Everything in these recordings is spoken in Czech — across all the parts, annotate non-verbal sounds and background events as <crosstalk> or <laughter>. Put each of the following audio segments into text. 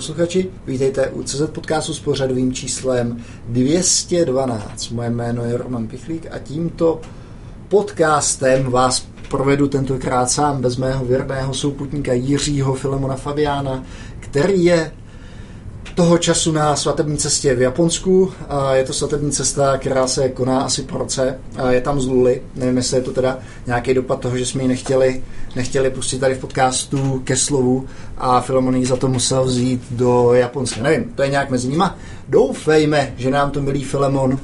Posluchači, vítejte u CZ podcastu s pořadovým číslem 212. Moje jméno je Roman Pichlík a tímto podcastem vás provedu tentokrát sám bez mého věrného souputníka Jiřího Filemona Fabiána, který je toho času na svatební cestě v Japonsku. Je to svatební cesta, která se koná asi po roce. Je tam z Luli. Nevím, jestli je to teda nějaký dopad toho, že jsme ji nechtěli, nechtěli pustit tady v podcastu ke slovu a Filemon ji za to musel vzít do Japonska. Nevím, to je nějak mezi nima. Doufejme, že nám to milý Filemon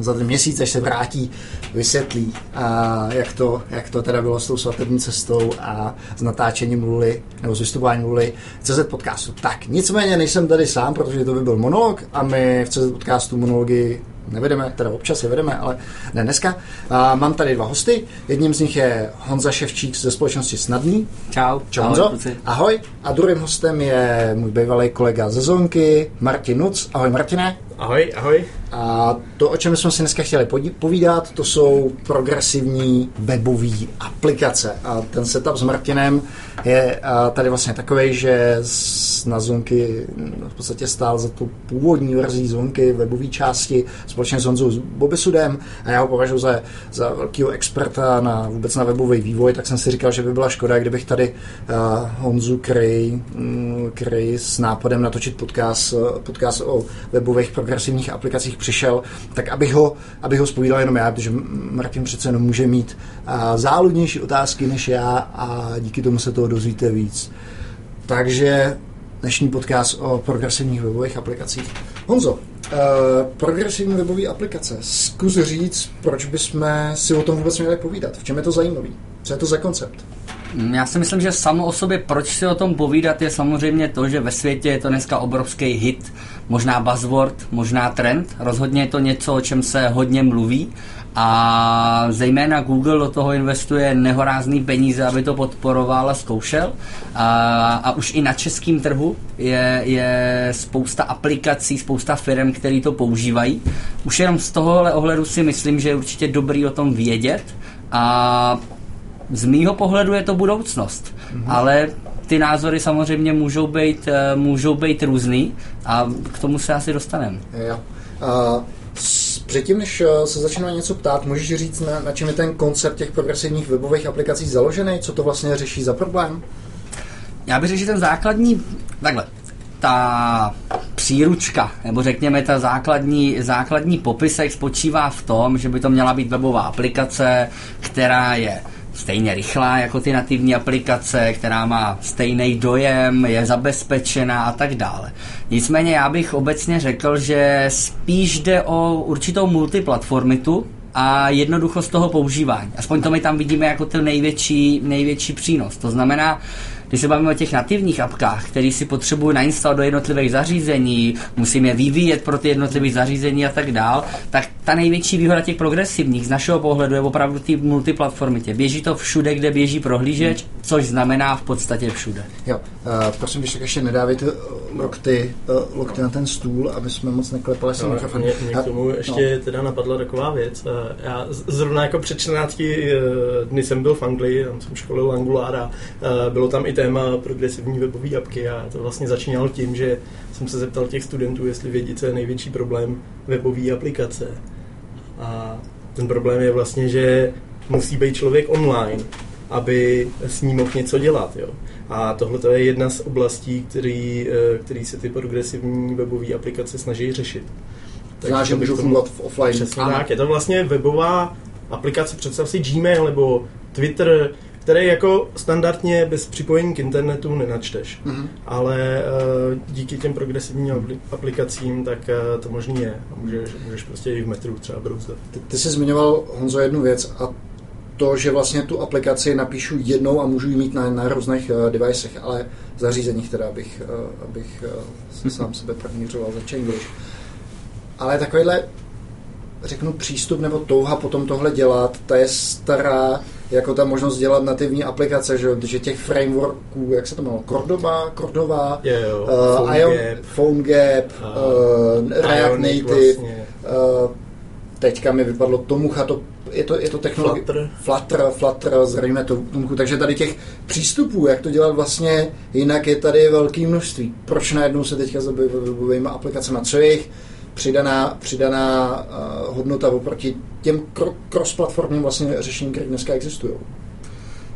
za ten měsíc, až se vrátí, vysvětlí, a jak, to, jak to teda bylo s tou svatební cestou a s natáčením Luly, nebo s vystupováním Luly CZ podcastu. Tak, nicméně nejsem tady sám, protože to by byl monolog a my v CZ podcastu monology nevedeme, teda občas je vedeme, ale ne dneska. A mám tady dva hosty. Jedním z nich je Honza Ševčík ze společnosti Snadný. Čau. Čau Honzo. Ahoj, Ahoj. A druhým hostem je můj bývalý kolega ze Zonky, Martin Nuc. Ahoj Martine. Ahoj, ahoj. A to, o čem jsme si dneska chtěli povídat, to jsou progresivní webové aplikace. A ten setup s Martinem je tady vlastně takový, že na Zonky v podstatě stál za tu původní verzí Zonky webové části společně s Honzou Bobisudem a já ho považuji za, za velkého experta na vůbec na webový vývoj, tak jsem si říkal, že by byla škoda, kdybych tady Honzu um, Krej s nápadem natočit podcast, podcast o webových progresivních aplikacích přišel, tak abych ho, abych ho spovídal jenom já, protože Martin přece jenom může mít záludnější otázky než já a díky tomu se toho dozvíte víc. Takže dnešní podcast o progresivních webových aplikacích. Honzo, uh, progresivní webové aplikace. Zkus říct, proč bychom si o tom vůbec měli povídat. V čem je to zajímavý? Co je to za koncept? Já si myslím, že samo o sobě, proč si o tom povídat, je samozřejmě to, že ve světě je to dneska obrovský hit, možná buzzword, možná trend. Rozhodně je to něco, o čem se hodně mluví a zejména Google do toho investuje nehorázný peníze, aby to podporoval a zkoušel. A, a už i na českém trhu je, je spousta aplikací, spousta firm, které to používají. Už jenom z tohohle ohledu si myslím, že je určitě dobrý o tom vědět a z mýho pohledu je to budoucnost, mm-hmm. ale ty názory samozřejmě můžou být, eh, můžou být různý a k tomu se asi dostaneme. Jo. Uh, předtím, než eh, se začneme něco ptát, můžeš říct, na, na čem je ten koncept těch progresivních webových aplikací založený? Co to vlastně řeší za problém? Já bych řekl, že ten základní, takhle, ta příručka, nebo řekněme ta základní, základní popisek spočívá v tom, že by to měla být webová aplikace, která je stejně rychlá jako ty nativní aplikace, která má stejný dojem, je zabezpečená a tak dále. Nicméně já bych obecně řekl, že spíš jde o určitou multiplatformitu, a jednoduchost toho používání. Aspoň to my tam vidíme jako ten největší, největší přínos. To znamená, když se bavíme o těch nativních apkách, které si potřebují nainstalovat do jednotlivých zařízení, musím je vyvíjet pro ty jednotlivé zařízení a tak dál, tak ta největší výhoda těch progresivních z našeho pohledu je opravdu ty multiplatformitě. Běží to všude, kde běží prohlížeč, což znamená v podstatě všude. Jo, uh, prosím, když tak ještě nedávejte lokty, uh, lokty na ten stůl, aby jsme moc neklepali no, mikrofon. Mě, mě k tomu ještě no. teda napadla taková věc. Uh, já zrovna jako před 14 dny jsem byl v Anglii, tam jsem školil Angular a bylo tam i téma progresivní webové apky a to vlastně začínalo tím, že jsem se zeptal těch studentů, jestli vědí, co je největší problém webové aplikace. A ten problém je vlastně, že musí být člověk online, aby s ním mohl něco dělat. Jo. A tohle je jedna z oblastí, který, eh, který se ty progresivní webové aplikace snaží řešit. Zná, že můžou fungovat v offline. Přesně tak. Je to vlastně webová aplikace, představ si Gmail nebo Twitter, který jako standardně bez připojení k internetu nenačteš. Mm-hmm. Ale uh, díky těm progresivním aplikacím, tak uh, to možný je. A můžeš, můžeš prostě i v metru třeba brouzdat. Ty, ty jsi zmiňoval, Honzo, jednu věc a to, že vlastně tu aplikaci napíšu jednou a můžu ji mít na, na různých uh, devicech, ale zařízeních teda, abych, uh, abych uh, <laughs> sám sebe pranířoval za English. Ale takovýhle řeknu, přístup nebo touha potom tohle dělat, ta je stará jako ta možnost dělat nativní aplikace, že, že těch frameworků, jak se to jmenovalo, Cordoba, Cordova, yeah, jo, uh, Phone, Ion, Gap, Phone Gap, uh, uh, React Native, vlastně. uh, teďka mi vypadlo Tomucha, to, je to, je to technologie... Flutter. Flutter, Flutter, zřejmě to Tomuchu. Takže tady těch přístupů, jak to dělat vlastně jinak, je tady velké množství. Proč najednou se teďka webovými aplikacemi? Co je jejich přidaná, přidaná uh, hodnota oproti těm cross-platformním vlastně řešením, které dneska existují?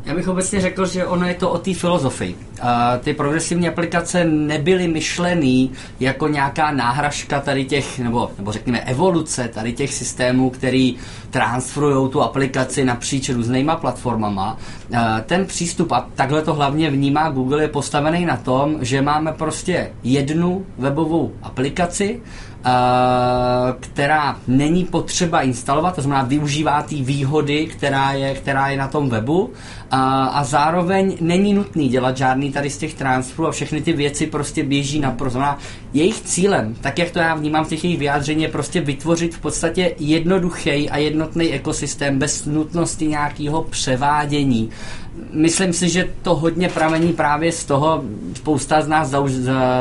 Já bych obecně řekl, že ono je to o té filozofii. A ty progresivní aplikace nebyly myšlený jako nějaká náhražka tady těch, nebo, nebo řekněme evoluce tady těch systémů, který transferují tu aplikaci napříč různýma platformama. A ten přístup, a takhle to hlavně vnímá Google, je postavený na tom, že máme prostě jednu webovou aplikaci, která není potřeba instalovat, to znamená využívá ty výhody, která je, která je na tom webu a, a zároveň není nutný dělat žádný tady z těch transferů a všechny ty věci prostě běží na pro. Znamená, jejich cílem, tak jak to já vnímám v těch jejich vyjádření, je prostě vytvořit v podstatě jednoduchý a jednotný ekosystém bez nutnosti nějakého převádění myslím si, že to hodně pramení právě z toho, spousta z nás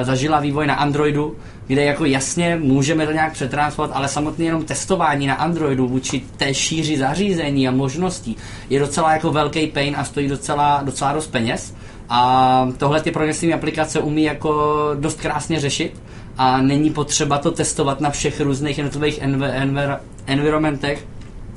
zažila vývoj na Androidu, kde jako jasně můžeme to nějak přetransformovat, ale samotné jenom testování na Androidu vůči té šíři zařízení a možností je docela jako velký pain a stojí docela, docela dost peněz. A tohle ty progresivní aplikace umí jako dost krásně řešit a není potřeba to testovat na všech různých jednotlivých env- env- environmentech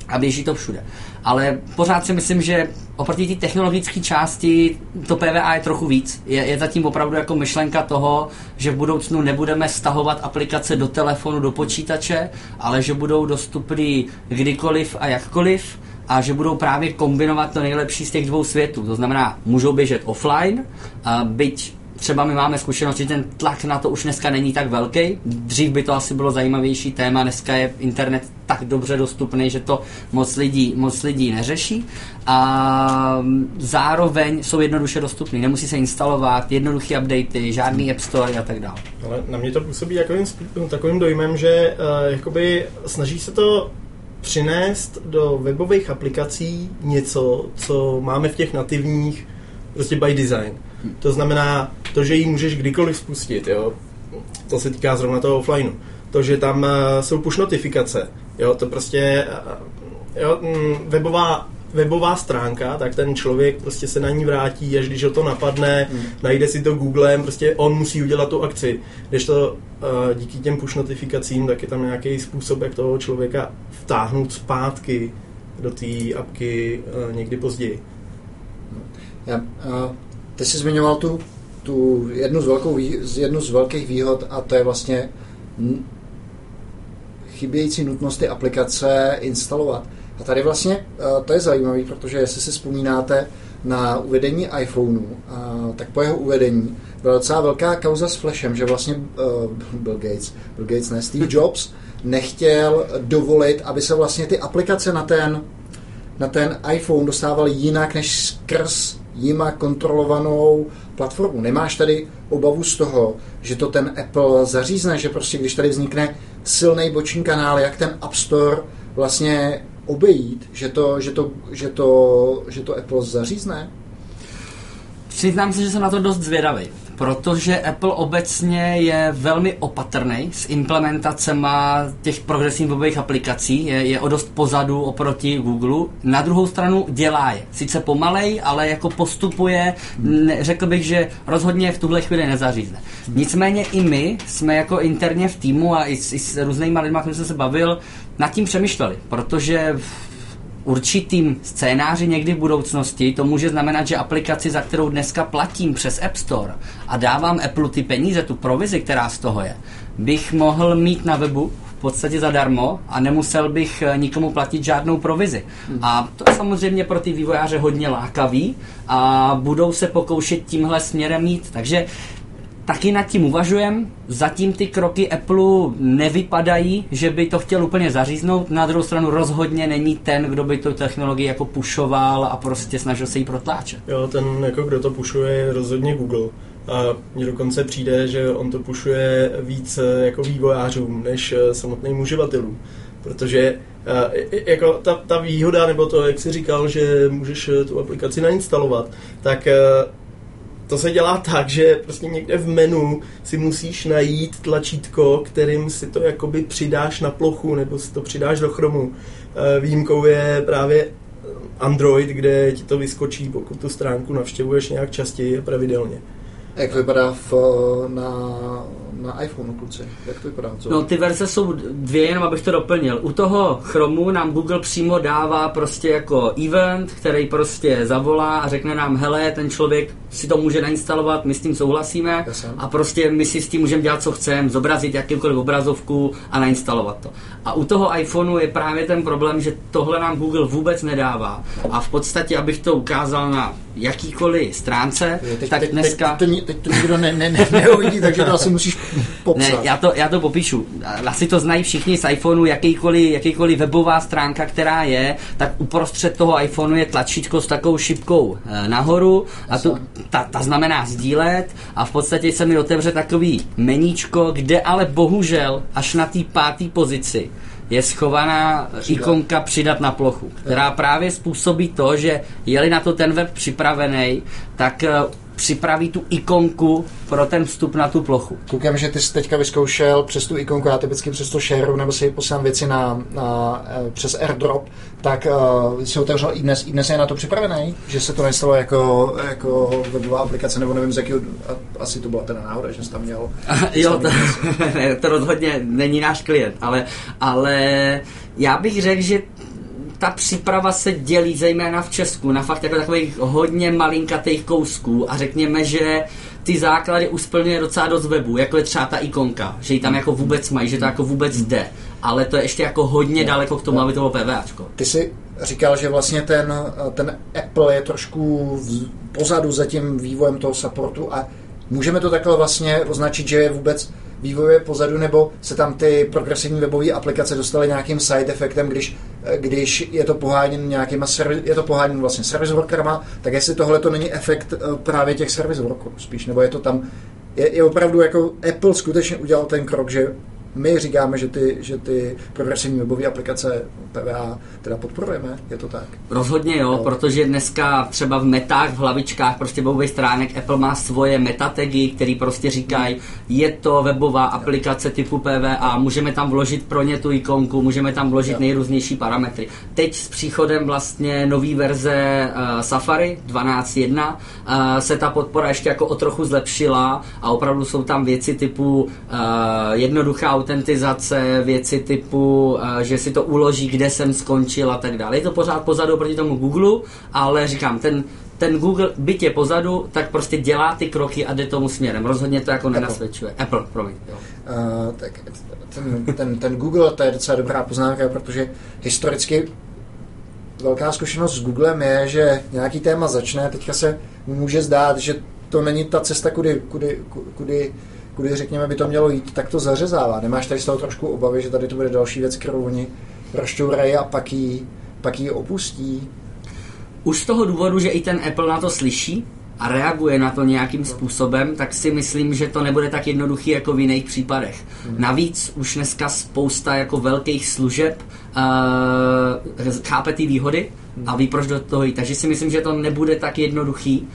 a běží to všude. Ale pořád si myslím, že oproti té technologické části to PVA je trochu víc. Je, je zatím opravdu jako myšlenka toho, že v budoucnu nebudeme stahovat aplikace do telefonu, do počítače, ale že budou dostupný kdykoliv a jakkoliv a že budou právě kombinovat to nejlepší z těch dvou světů. To znamená, můžou běžet offline, a byť třeba my máme zkušenost, že ten tlak na to už dneska není tak velký. Dřív by to asi bylo zajímavější téma, dneska je internet tak dobře dostupný, že to moc lidí, moc lidí neřeší. A zároveň jsou jednoduše dostupný, nemusí se instalovat, jednoduché updaty, žádný App Store a tak dále. Ale na mě to působí takovým, takovým dojmem, že uh, jakoby snaží se to přinést do webových aplikací něco, co máme v těch nativních prostě by design. To znamená, to, že ji můžeš kdykoliv spustit, jo, to se týká zrovna toho offlineu. To, že tam uh, jsou push notifikace, jo, to prostě, uh, jo, mm, webová webová stránka, tak ten člověk prostě se na ní vrátí, až když ho to napadne, hmm. najde si to Googlem, prostě on musí udělat tu akci. Když to uh, díky těm push notifikacím, tak je tam nějaký způsob, jak toho člověka vtáhnout zpátky do té apky uh, někdy později. Já, uh, ty jsi zmiňoval tu, tu jednu, z velkou, jednu z velkých výhod a to je vlastně chybějící nutnost ty aplikace instalovat. A tady vlastně uh, to je zajímavé, protože jestli si vzpomínáte na uvedení iPhoneu, tak po jeho uvedení byla docela velká kauza s Flashem, že vlastně uh, Bill Gates, Bill Gates ne, Steve <laughs> Jobs nechtěl dovolit, aby se vlastně ty aplikace na ten, na ten iPhone dostávaly jinak než skrz jima kontrolovanou platformu. Nemáš tady obavu z toho, že to ten Apple zařízne, že prostě když tady vznikne silný boční kanál, jak ten App Store vlastně obejít, že to, že to, že to, že to Apple zařízne? Přiznám se, že jsem na to dost zvědavý protože Apple obecně je velmi opatrný s implementacema těch progresivních aplikací, je, je o dost pozadu oproti Google. Na druhou stranu dělá je. Sice pomalej, ale jako postupuje, ne, řekl bych, že rozhodně v tuhle chvíli nezařízne. Nicméně i my jsme jako interně v týmu a i s, i s různýma lidmi, kterými jsem se bavil, nad tím přemýšleli, protože určitým scénáři někdy v budoucnosti to může znamenat, že aplikaci, za kterou dneska platím přes App Store a dávám Apple ty peníze, tu provizi, která z toho je, bych mohl mít na webu v podstatě zadarmo a nemusel bych eh, nikomu platit žádnou provizi. Hmm. A to je samozřejmě pro ty vývojáře hodně lákavý a budou se pokoušet tímhle směrem mít. Takže taky nad tím uvažujem. Zatím ty kroky Apple nevypadají, že by to chtěl úplně zaříznout. Na druhou stranu rozhodně není ten, kdo by tu technologii jako pušoval a prostě snažil se jí protláčet. Jo, ten, jako kdo to pušuje, je rozhodně Google. A mně dokonce přijde, že on to pušuje víc eh, jako vývojářům, než eh, samotným uživatelům. Protože eh, jako ta, ta výhoda, nebo to, jak jsi říkal, že můžeš tu aplikaci nainstalovat, tak to se dělá tak, že prostě někde v menu si musíš najít tlačítko, kterým si to jakoby přidáš na plochu, nebo si to přidáš do chromu. Eh, výjimkou je právě Android, kde ti to vyskočí, pokud tu stránku navštěvuješ nějak častěji a pravidelně. Jak vypadá v, na, na iPhoneu, kluci? Jak to vypadá? Co? No ty verze jsou dvě, jenom abych to doplnil. U toho Chromu nám Google přímo dává prostě jako event, který prostě zavolá a řekne nám, hele, ten člověk si to může nainstalovat, my s tím souhlasíme Jasně. a prostě my si s tím můžeme dělat, co chceme, zobrazit jakýkoliv obrazovku a nainstalovat to. A u toho iPhoneu je právě ten problém, že tohle nám Google vůbec nedává. A v podstatě, abych to ukázal na jakýkoliv stránce, teď, tak teď, dneska... Teď, teď, teď to nikdo ne, ne, ne, neuvidí, takže to asi musíš popsat. Ne, já to, já to popíšu. Asi to znají všichni z iPhoneu, jakýkoliv, jakýkoliv webová stránka, která je, tak uprostřed toho iPhoneu je tlačítko s takovou šipkou eh, nahoru a tu, ta, ta znamená sdílet a v podstatě se mi otevře takový meníčko, kde ale bohužel až na té páté pozici je schovaná Přidat. ikonka přidat na plochu, která právě způsobí to, že je-li na to ten web připravený, tak eh, připraví tu ikonku pro ten vstup na tu plochu. Koukám, že ty jsi teďka vyzkoušel přes tu ikonku, já typicky přes to share, nebo si posílám věci na, na, eh, přes AirDrop, tak uh, si otevřel i dnes, i dnes je na to připravený, že se to nestalo jako, jako webová aplikace, nebo nevím z jakého, asi to byla teda náhoda, že jsi tam měl. <laughs> jo, to, <laughs> to rozhodně není náš klient, ale, ale já bych řekl, že ta příprava se dělí zejména v Česku na fakt jako takových hodně malinkatých kousků a řekněme, že ty základy už splňuje docela dost webu, jako je třeba ta ikonka, že ji tam jako vůbec mají, že to jako vůbec jde, ale to je ještě jako hodně daleko k tomu, aby to bylo PVAčko. Ty jsi říkal, že vlastně ten, ten Apple je trošku v, pozadu za tím vývojem toho supportu a můžeme to takhle vlastně označit, že je vůbec vývojově pozadu, nebo se tam ty progresivní webové aplikace dostaly nějakým side efektem, když, když je to poháněn nějakýma servis, je to poháněn vlastně service workerama, tak jestli tohle to není efekt eh, právě těch service workerů spíš, nebo je to tam, je, je opravdu jako Apple skutečně udělal ten krok, že my říkáme, že ty, že ty progresivní webové aplikace PVA teda podporujeme, je to tak? Rozhodně jo, Jo. protože dneska třeba v metách, v hlavičkách prostě webových stránek Apple má svoje metatagy, které prostě říkají, je to webová aplikace typu PVA, můžeme tam vložit pro ně tu ikonku, můžeme tam vložit Jo. nejrůznější parametry. Teď s příchodem vlastně nový verze uh, Safari 12.1 uh, se ta podpora ještě jako o trochu zlepšila a opravdu jsou tam věci typu uh, jednoduchá autentizace, věci typu, uh, že si to uloží, kde jsem skončil a tak dále. Je to pořád pozadu proti tomu Google, ale říkám, ten ten Google, byť je pozadu, tak prostě dělá ty kroky a jde tomu směrem. Rozhodně to jako nenasvědčuje. Apple, promiň. Jo. Uh, tak ten, ten, ten Google, to je docela dobrá poznámka, protože historicky velká zkušenost s Googlem je, že nějaký téma začne, teďka se může zdát, že to není ta cesta, kudy, kudy, kudy, kudy řekněme, by to mělo jít, tak to zařezává. Nemáš tady z toho trošku obavy, že tady to bude další věc, kterou oni rozšťourají a pak ji, pak ji opustí? Už z toho důvodu, že i ten Apple na to slyší a reaguje na to nějakým způsobem, tak si myslím, že to nebude tak jednoduchý jako v jiných případech. Navíc už dneska spousta jako velkých služeb uh, chápe ty výhody a ví, proč do toho jít. Takže si myslím, že to nebude tak jednoduchý,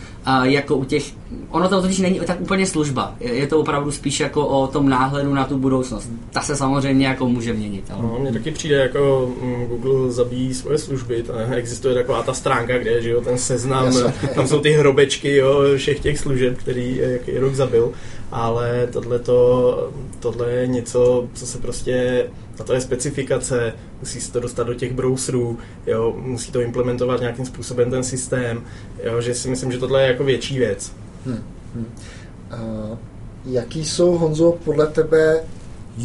jako u těch... Ono to totiž není tak úplně služba. Je to opravdu spíš jako o tom náhledu na tu budoucnost. Ta se samozřejmě jako může měnit. Ale... No, mně taky přijde, jako mm, Google zabíjí svoje služby, ta, existuje taková ta stránka, kde je že jo, ten seznam, tam jsou ty hrobečky jo, všech těch služeb, který jaký rok zabil, ale tohle je něco, co se prostě, a to je specifikace, musí se to dostat do těch browserů, jo, musí to implementovat nějakým způsobem ten systém, jo, že si myslím, že tohle je jako větší věc. Hmm. Hmm. Uh, jaký jsou, Honzo, podle tebe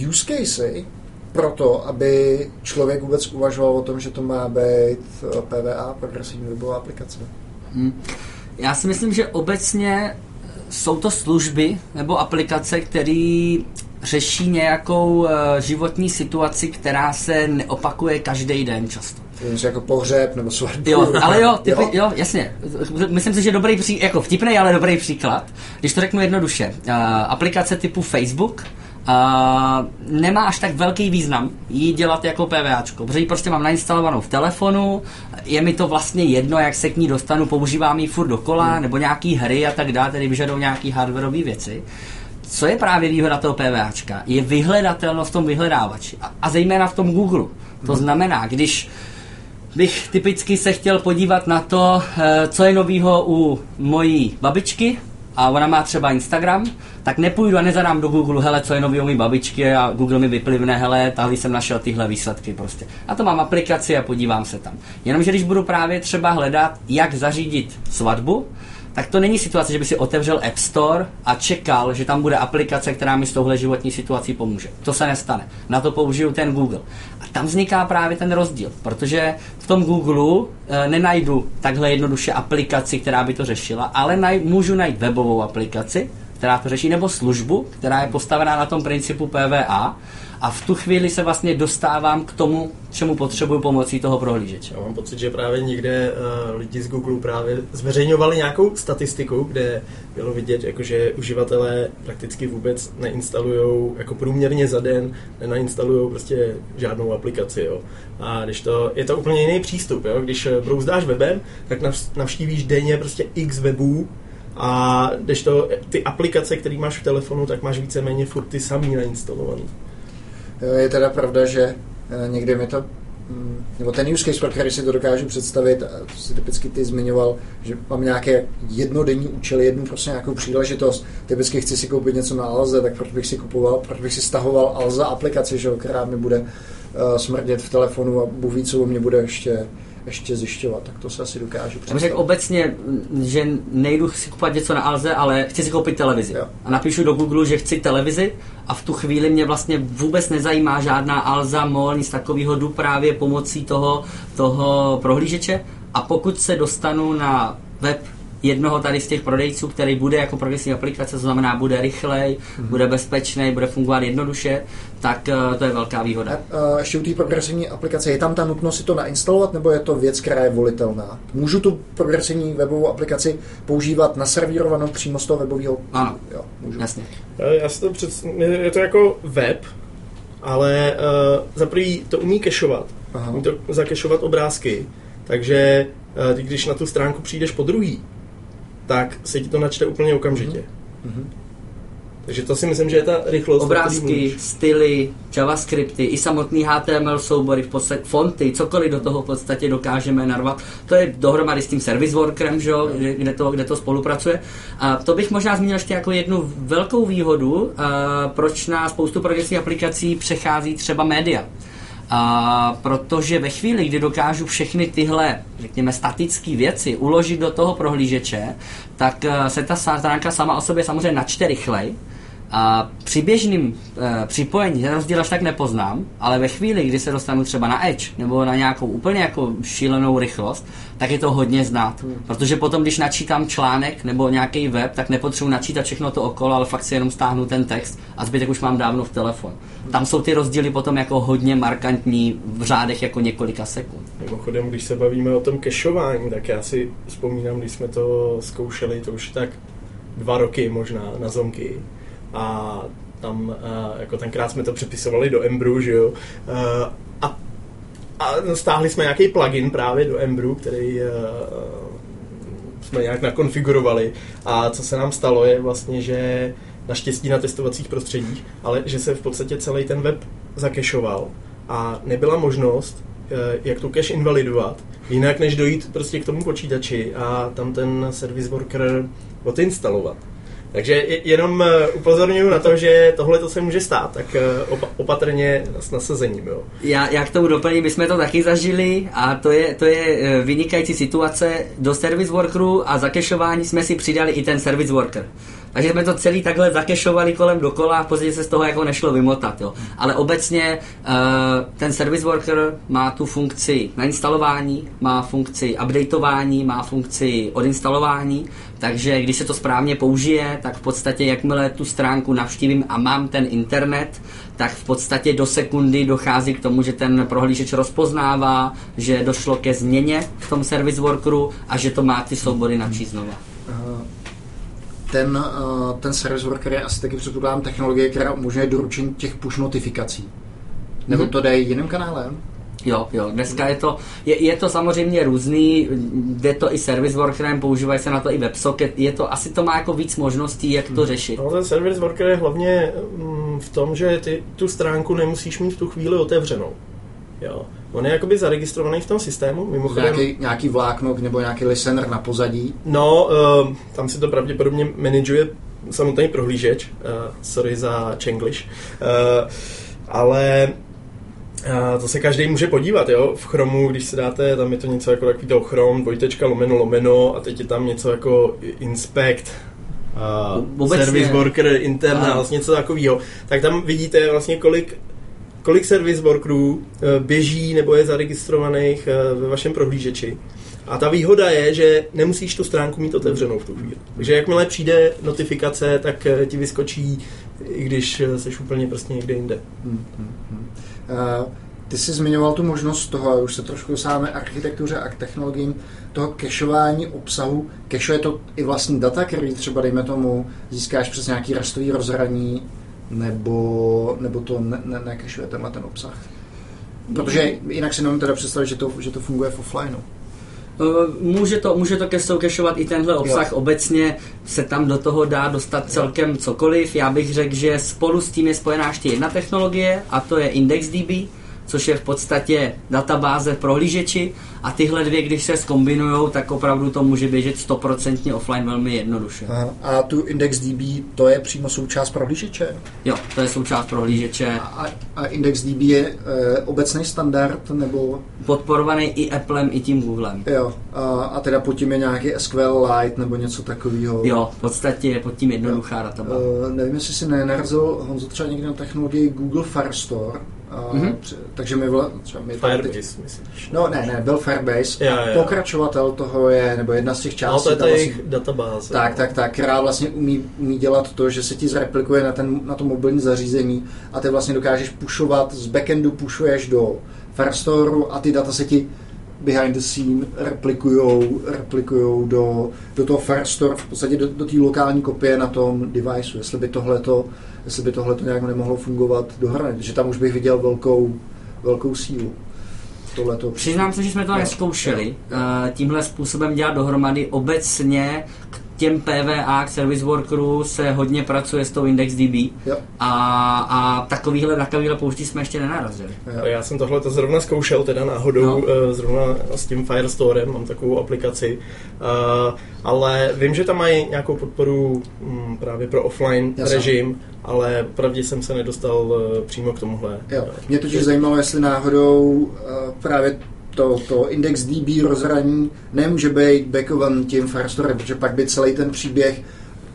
use casey pro to, aby člověk vůbec uvažoval o tom, že to má být eh, PVA, progresivní webová aplikace? Hmm. Já si myslím, že obecně jsou to služby nebo aplikace, které řeší nějakou uh, životní situaci, která se neopakuje každý den často. Něco jako pohřeb nebo svatbu. Jo, ale jo, <laughs> typy, jo? jo? jo, jasně. Myslím si, že dobrý příklad, jako vtipný, ale dobrý příklad. Když to řeknu jednoduše. Uh, aplikace typu Facebook uh, nemá až tak velký význam jí dělat jako PVAčko, protože ji prostě mám nainstalovanou v telefonu, je mi to vlastně jedno, jak se k ní dostanu, používám ji furt dokola, hmm. nebo nějaký hry a tak dále, tedy vyžadují nějaký hardwareové věci. Co je právě výhoda toho PVAčka? Je vyhledatelnost v tom vyhledávači. A, a zejména v tom Google. To hmm. znamená, když bych typicky se chtěl podívat na to, eh, co je novýho u mojí babičky, a ona má třeba Instagram, tak nepůjdu a nezadám do Google, hele, co je nový u mý babičky a Google mi vyplivne, hele, tady jsem našel tyhle výsledky prostě. A to mám aplikaci a podívám se tam. Jenomže když budu právě třeba hledat, jak zařídit svatbu, tak to není situace, že by si otevřel App Store a čekal, že tam bude aplikace, která mi s touhle životní situací pomůže. To se nestane. Na to použiju ten Google. Tam vzniká právě ten rozdíl, protože v tom Google e, nenajdu takhle jednoduše aplikaci, která by to řešila, ale naj, můžu najít webovou aplikaci, která to řeší, nebo službu, která je postavená na tom principu PVA a v tu chvíli se vlastně dostávám k tomu, čemu potřebuju pomocí toho prohlížeče. Já mám pocit, že právě někde uh, lidi z Google právě zveřejňovali nějakou statistiku, kde bylo vidět, jako, že uživatelé prakticky vůbec neinstalují, jako průměrně za den nenainstalují prostě žádnou aplikaci. Jo. A když to, je to úplně jiný přístup. Jo. Když eh, brouzdáš webem, tak navštívíš denně prostě x webů, a když to, ty aplikace, které máš v telefonu, tak máš víceméně furt ty samý nainstalovaný. Je teda pravda, že eh, někdy mi to mm, nebo ten use case, pro který si to dokážu představit, a to si typicky ty zmiňoval, že mám nějaké jednodenní účel, jednu prostě nějakou příležitost, typicky chci si koupit něco na Alze, tak proč bych si kupoval, proč bych si stahoval Alza aplikaci, že, která mi bude uh, smrdět v telefonu a Bůh ví, co mě bude ještě ještě zjišťovat, tak to se asi dokážu představit. Řekl obecně, že nejdu si kupovat něco na Alze, ale chci si koupit televizi. Jo. A napíšu do Google, že chci televizi a v tu chvíli mě vlastně vůbec nezajímá žádná Alza, MOL, nic takového, jdu právě pomocí toho, toho prohlížeče a pokud se dostanu na web jednoho tady z těch prodejců, který bude jako progresivní aplikace, to znamená, bude rychlej, mm-hmm. bude bezpečný, bude fungovat jednoduše, tak uh, to je velká výhoda. A, uh, ještě u té progresivní aplikace, je tam ta nutnost si to nainstalovat, nebo je to věc, která je volitelná? Můžu tu progresivní webovou aplikaci používat naservírovanou přímo z toho webového? Ano, jo, můžu. jasně. Eh, já si to před... Je to jako web, ale uh, za prvý to umí kešovat. Umí to zakešovat obrázky, takže uh, ty, když na tu stránku přijdeš po druhý, tak se ti to načte úplně okamžitě. Mm-hmm. Takže to si myslím, že je ta rychlost. Obrázky, styly, javascripty, i samotný HTML soubory, v podstatě fonty, cokoliv do toho v podstatě dokážeme narvat. To je dohromady s tím service workerem, že, kde, to, kde to spolupracuje. A to bych možná zmínil ještě jako jednu velkou výhodu, proč na spoustu progresivních aplikací přechází třeba média. A protože ve chvíli, kdy dokážu všechny tyhle, řekněme, statické věci uložit do toho prohlížeče, tak eh, se ta stránka sama o sobě samozřejmě načte rychleji, a při běžným e, připojení ten rozdíl až tak nepoznám, ale ve chvíli, kdy se dostanu třeba na Edge nebo na nějakou úplně jako šílenou rychlost, tak je to hodně znát. Hmm. Protože potom, když načítám článek nebo nějaký web, tak nepotřebuji načítat všechno to okolo, ale fakt si jenom stáhnu ten text a zbytek už mám dávno v telefon. Hmm. Tam jsou ty rozdíly potom jako hodně markantní v řádech jako několika sekund. Mimochodem, když se bavíme o tom kešování, tak já si vzpomínám, když jsme to zkoušeli, to už tak dva roky možná na Zonky, a tam uh, jako tenkrát jsme to přepisovali do Embru, že jo, uh, a, a stáhli jsme nějaký plugin právě do Embru, který uh, jsme nějak nakonfigurovali. A co se nám stalo je vlastně, že naštěstí na testovacích prostředích, ale že se v podstatě celý ten web zakešoval. A nebyla možnost, jak tu cache invalidovat, jinak než dojít prostě k tomu počítači a tam ten service worker odinstalovat. Takže jenom eh, upozorňuji na to, že tohle to se může stát, tak eh, opatrně s nasazením. Jo. Já, já k tomu doplním, my jsme to taky zažili a to je, to je eh, vynikající situace. Do service workeru a zakešování jsme si přidali i ten service worker. Takže jsme to celý takhle zakešovali kolem dokola a podstatě se z toho jako nešlo vymotat. Jo. Ale obecně ten service worker má tu funkci nainstalování, má funkci updateování, má funkci odinstalování, takže když se to správně použije, tak v podstatě jakmile tu stránku navštívím a mám ten internet, tak v podstatě do sekundy dochází k tomu, že ten prohlížeč rozpoznává, že došlo ke změně v tom service workeru a že to má ty soubory načíst znova. ten, uh, ten service worker je asi taky předpokládám technologie, která umožňuje doručení těch push notifikací. Nebo Mhm. to jde jiným kanálem? Jo, jo, dneska je to, je, je to samozřejmě různý, jde to i service workerem, používají se na to i WebSocket, je to, asi to má jako víc možností, jak to řešit. No, ten service worker je hlavně mm, v tom, že ty tu stránku nemusíš mít v tu chvíli otevřenou. Jo. On je jakoby zaregistrovaný v tom systému, mimochodem. Nějaký, nějaký vlákno nebo nějaký listener na pozadí? No, uh, tam si to pravděpodobně manažuje samotný prohlížeč. Uh, sorry za Chenglish. Uh, ale uh, to se každý může podívat, jo. V Chromu, když si dáte, tam je to něco jako takový to Chrome, dvojtečka, lomeno, lomeno a teď je tam něco jako inspect, uh, service worker, internals, Ano. něco takového. Tak tam vidíte vlastně kolik kolik service workerů eh, běží nebo je zaregistrovaných eh, ve vašem prohlížeči. A ta výhoda je, že nemusíš tu stránku mít otevřenou v tu chvíli. Takže jakmile přijde notifikace, tak eh, ti vyskočí, i když jsi úplně prostě někde jinde. Hmm, hmm, hmm. Uh, ty jsi zmiňoval tu možnost toho, už se trošku dosáváme architektuře a k technologiím, toho cacheování obsahu. Cacheuje to i vlastní data, který třeba, dejme tomu, získáš přes nějaký rastový rozhraní, nebo, nebo to ne, ne, tenhle ten obsah? Protože jinak si nemůžu teda představit, že to, že to funguje v offlineu. Eh, Může to, může to ke soucacheovat i tenhle obsah. Jo. Obecně se tam do toho dá dostat celkem cokoliv. Já bych řekl, že spolu s tím je spojená ještě jedna technologie a to je IndexDB, což je v podstatě databáze prohlížeči a tyhle dvě, když se skombinují, tak opravdu to může běžet 100% offline velmi jednoduše. Aha. A tu IndexDB, to je přímo součást prohlížeče? Jo, to je součást prohlížeče. A, a IndexDB je e, obecný standard, nebo Podporovaný i Applem, i tím Googlem. jo, a, a teda pod tím je nějaký SQLite nebo něco takového? Jo, v podstatě je pod tím jednoduchá databáze. Uh, nevím, jestli si nenarazil Honzo třeba někdy na technologii Google Firestore, při- takže my, vla, třeba my Firebase, myslíš? No ne, ne, byl Firebase. A jo. Pokračovatel toho je, nebo jedna z těch No, částí, to je ta vlastně, jejich databáze. tak, tak, tak, která vlastně umí, umí dělat to, že se ti zreplikuje na, ten, na to mobilní zařízení a ty vlastně dokážeš pušovat, z backendu pušuješ do Firestoreu a ty data se ti behind the scene replikujou, replikujou do, do toho Firestore, v podstatě do, do té lokální kopie na tom deviceu, jestli by tohleto, jestli by tohleto nějak nemohlo fungovat dohromady, protože tam už bych viděl velkou, velkou sílu. Tohleto. Přiznám se, že jsme to Jo. nesoušeli eh, tímhle způsobem dělat dohromady. Obecně k těm PVA, k service workerů se hodně pracuje s tou IndexDB Jo, a, a takovýhle, takovýhle pouští jsme ještě nenarazili. jo. Já jsem tohle to zrovna zkoušel, teda náhodou, No. no. zrovna s tím Firestorem, mám takovou aplikaci, uh, ale vím, že tam mají nějakou podporu um, právě pro offline Jasně. režim, ale pravdě jsem se nedostal uh, přímo k tomuhle. Jo. Mě totiž zajímalo, jestli náhodou právě to, to index DB rozhraní nemůže být backovan tím Firestorem, protože pak by celý ten příběh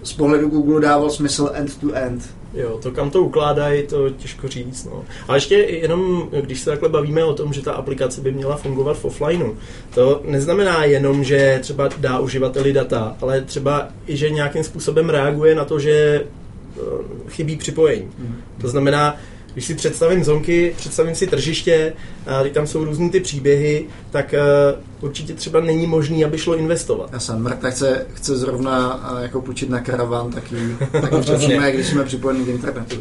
z pohledu Google dával smysl end-to-end. Jo, to kam to ukládají, to těžko říct. No. A ještě jenom, když se takhle bavíme o tom, že ta aplikace by měla fungovat v offlineu, to neznamená jenom, že třeba dá uživateli data, ale třeba i, že nějakým způsobem reaguje na to, že eh, chybí připojení. To znamená, když si představím zonky, představím si tržiště, a teď tam jsou různý ty příběhy, tak eh, určitě třeba není možný, aby šlo investovat. Já jsem Marta chce, chce zrovna a, jako půjčit na karavan, taky, <laughs> taky přečíme, když jsme připojeni k internetu.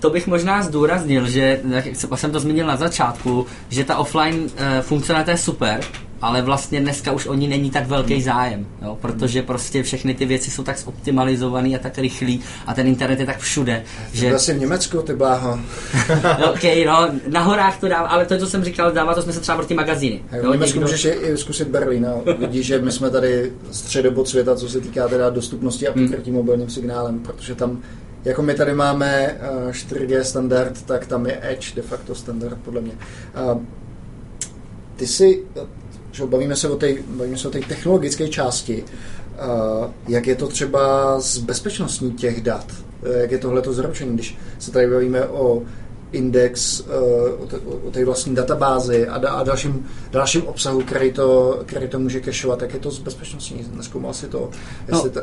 To bych možná zdůraznil, že, jak jsem to zmínil na začátku, že ta offline eh, funkcionalita je super, ale vlastně dneska už o ní není tak velký zájem, jo? protože prostě všechny ty věci jsou tak zoptimalizované a tak rychlý a ten internet je tak všude, že... Byl jsi v Německu, ty bláho. No, <laughs> OK, no, na horách to dává, ale to, co jsem říkal, dává to smysl třeba pro ty magazíny. V Německu můžeš i zkusit Berlín. No. <laughs> Vidíš, že my jsme tady středobod světa, co se týká teda dostupnosti a Hmm. pokrytí mobilním signálem, protože tam, jako my tady máme eh, 4G standard, tak tam je Edge de facto standard, podle mě. A Ty si, že bavíme se o té bavíme se o té technologické části, a jak je to třeba s bezpečností těch dat? Eh, Jak je tohleto zaručení, když se tady bavíme o index, eh, o té- vlastní databázi a, a dalším, dalším obsahu, který to, který to může kešovat, tak je to z bezpečnostní. Neskoumal si to? Jestli No. ta,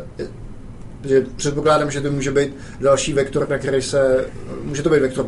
že předpokládám, že to může být další vektor, na který se, může to být vektor.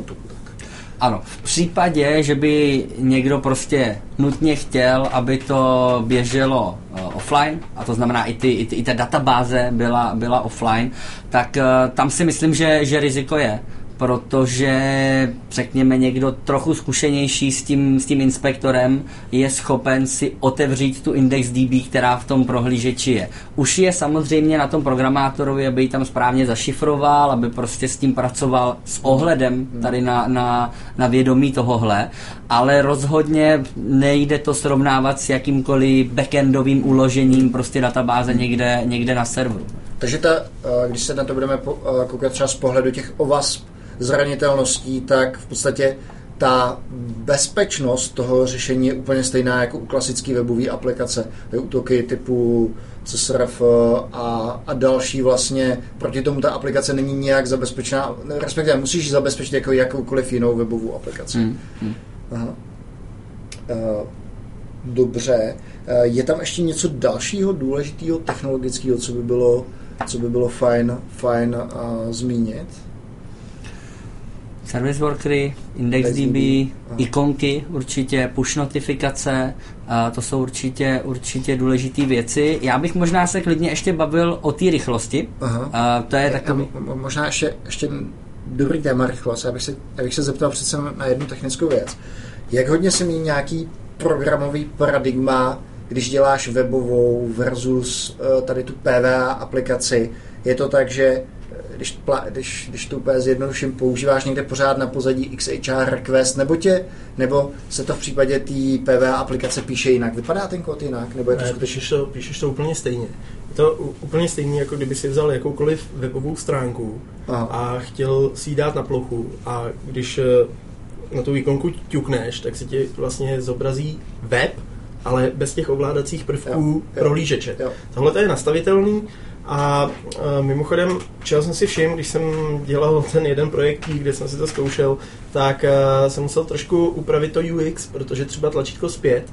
Ano, v případě, že by někdo prostě nutně chtěl, aby to běželo eh, offline, a to znamená i, ty, i, ty, i ta databáze byla, byla offline, tak uh, tam si myslím, že, že riziko je protože řekněme někdo trochu zkušenější s tím, s tím inspektorem je schopen si otevřít tu index DB, která v tom prohlížeči je. Už je samozřejmě na tom programátorovi, aby ji tam správně zašifroval, aby prostě s tím pracoval s ohledem tady na, na, na vědomí tohohle, ale rozhodně nejde to srovnávat s jakýmkoliv backendovým uložením prostě databáze někde, někde na serveru. Takže ta, eh, když se na to budeme eh, koukat třeba z pohledu těch OVAS zranitelností, tak v podstatě ta bezpečnost toho řešení je úplně stejná jako u klasické webové aplikace. Útoky typu CSRF a, a další vlastně proti tomu ta aplikace není nějak zabezpečená, respektive musíš ji zabezpečit jako jakoukoliv jinou webovou aplikaci. Hmm. Hmm. Aha. Uh, dobře. Uh, je tam ještě něco dalšího důležitého technologického, co by bylo, co by bylo fajn, fajn uh, zmínit? Service workery, IndexDB, ikonky určitě, push notifikace, to jsou určitě, určitě důležité věci. Já bych možná se klidně ještě bavil o té rychlosti. Aha. to je takový... Možná ještě, ještě dobrý téma rychlost. Já bych se, já bych se zeptal přece na jednu technickou věc. Jak hodně se mění nějaký programový paradigma, když děláš webovou versus eh, tady tu PVA aplikaci? Je to tak, že když, když, když to úplně zjednoduším, používáš někde pořád na pozadí XHR request, nebo tě, nebo se to v případě té PVA aplikace píše jinak? Vypadá ten kód jinak? Nebo je to ne, skutečně... píšeš, to, píšeš to úplně stejně. Je to úplně stejné, jako kdyby si vzal jakoukoliv webovou stránku Aha. a chtěl si ji dát na plochu a když eh, na tu ikonku ťukneš, tak se ti vlastně zobrazí web, ale bez těch ovládacích prvků jo, jo, prohlížeče. Tohle je nastavitelný a e, mimochodem, čeho jsem si všiml, když jsem dělal ten jeden projekt, kde jsem si to zkoušel, tak e, jsem musel trošku upravit to UX, protože třeba tlačítko zpět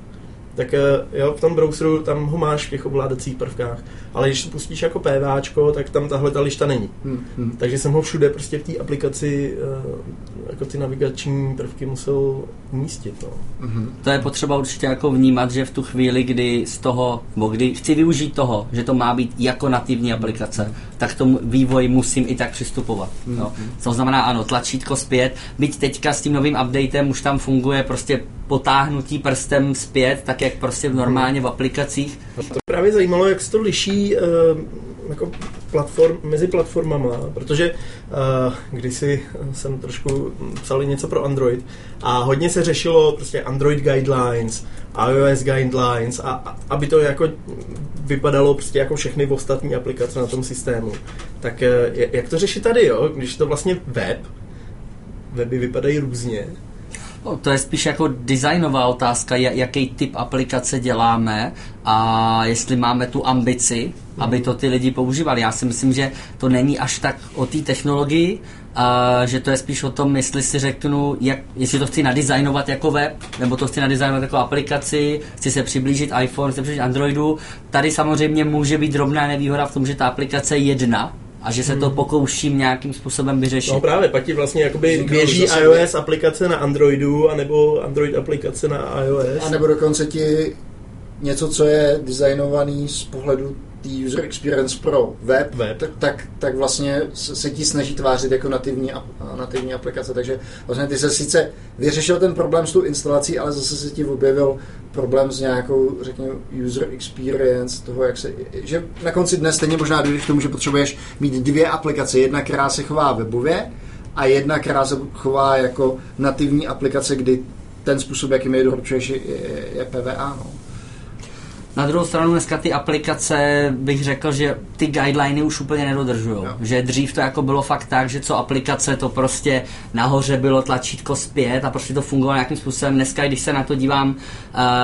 tak eh, jo, v tom browseru tam ho máš v těch ovládacích prvkách, ale když to pustíš jako PVAčko, tak tam tahle ta lišta není. Hmm, hmm. Takže jsem ho všude prostě v té aplikaci eh, jako ty navigační prvky musel umístit. No. Hmm. To je potřeba určitě jako vnímat, že v tu chvíli, kdy z toho, nebo kdy chci využít toho, že to má být jako nativní aplikace, tak tomu vývoji musím i tak přistupovat. Hmm. No. To znamená, ano, tlačítko zpět, byť teďka s tím novým updatem už tam funguje prostě potáhnutí prstem zpět, tak jak prostě v normálně v aplikacích. To právě zajímalo, jak se to liší uh, jako platform, mezi platformama, protože uh, kdysi jsem trošku psal něco pro Android a hodně se řešilo prostě Android guidelines, iOS guidelines a, a aby to jako vypadalo prostě jako všechny ostatní aplikace na tom systému. Tak uh, jak to řešit tady, jo? Když to vlastně web, weby vypadají různě, No, to je spíš jako designová otázka, jaký typ aplikace děláme a jestli máme tu ambici, aby to ty lidi používali. Já si myslím, že to není až tak o té technologii, a že to je spíš o tom, jestli si řeknu, jak, jestli to chci nadizajnovat jako web, nebo to chci nadizajnovat jako aplikaci, chci se přiblížit iPhone, chci se přiblížit Androidu. Tady samozřejmě může být drobná nevýhoda v tom, že ta aplikace je jedna, a že se to hmm. pokouším nějakým způsobem vyřešit. No právě, pak ti vlastně jakoby běží iOS aplikace na Androidu, anebo Android aplikace na iOS. A nebo dokonce ti něco, co je designovaný z pohledu té user experience pro web, web. Tak, tak, tak vlastně se ti snaží tvářit jako nativní, nativní aplikace. Takže vlastně ty se sice vyřešil ten problém s tou instalací, ale zase se ti objevil problém s nějakou, řekněme, user experience, toho, jak se, že na konci dne stejně možná dojde k tomu, že potřebuješ mít dvě aplikace. Jedna, která se chová webově a jedna, která se chová jako nativní aplikace, kdy ten způsob, jakým je doručuješ, je, je, je PVA. No. Na druhou stranu dneska ty aplikace bych řekl, že ty guideliny už úplně nedodržují. No. Že dřív to jako bylo fakt tak, že co aplikace, to prostě nahoře bylo tlačítko zpět a prostě to fungovalo nějakým způsobem. Dneska, když se na to dívám uh,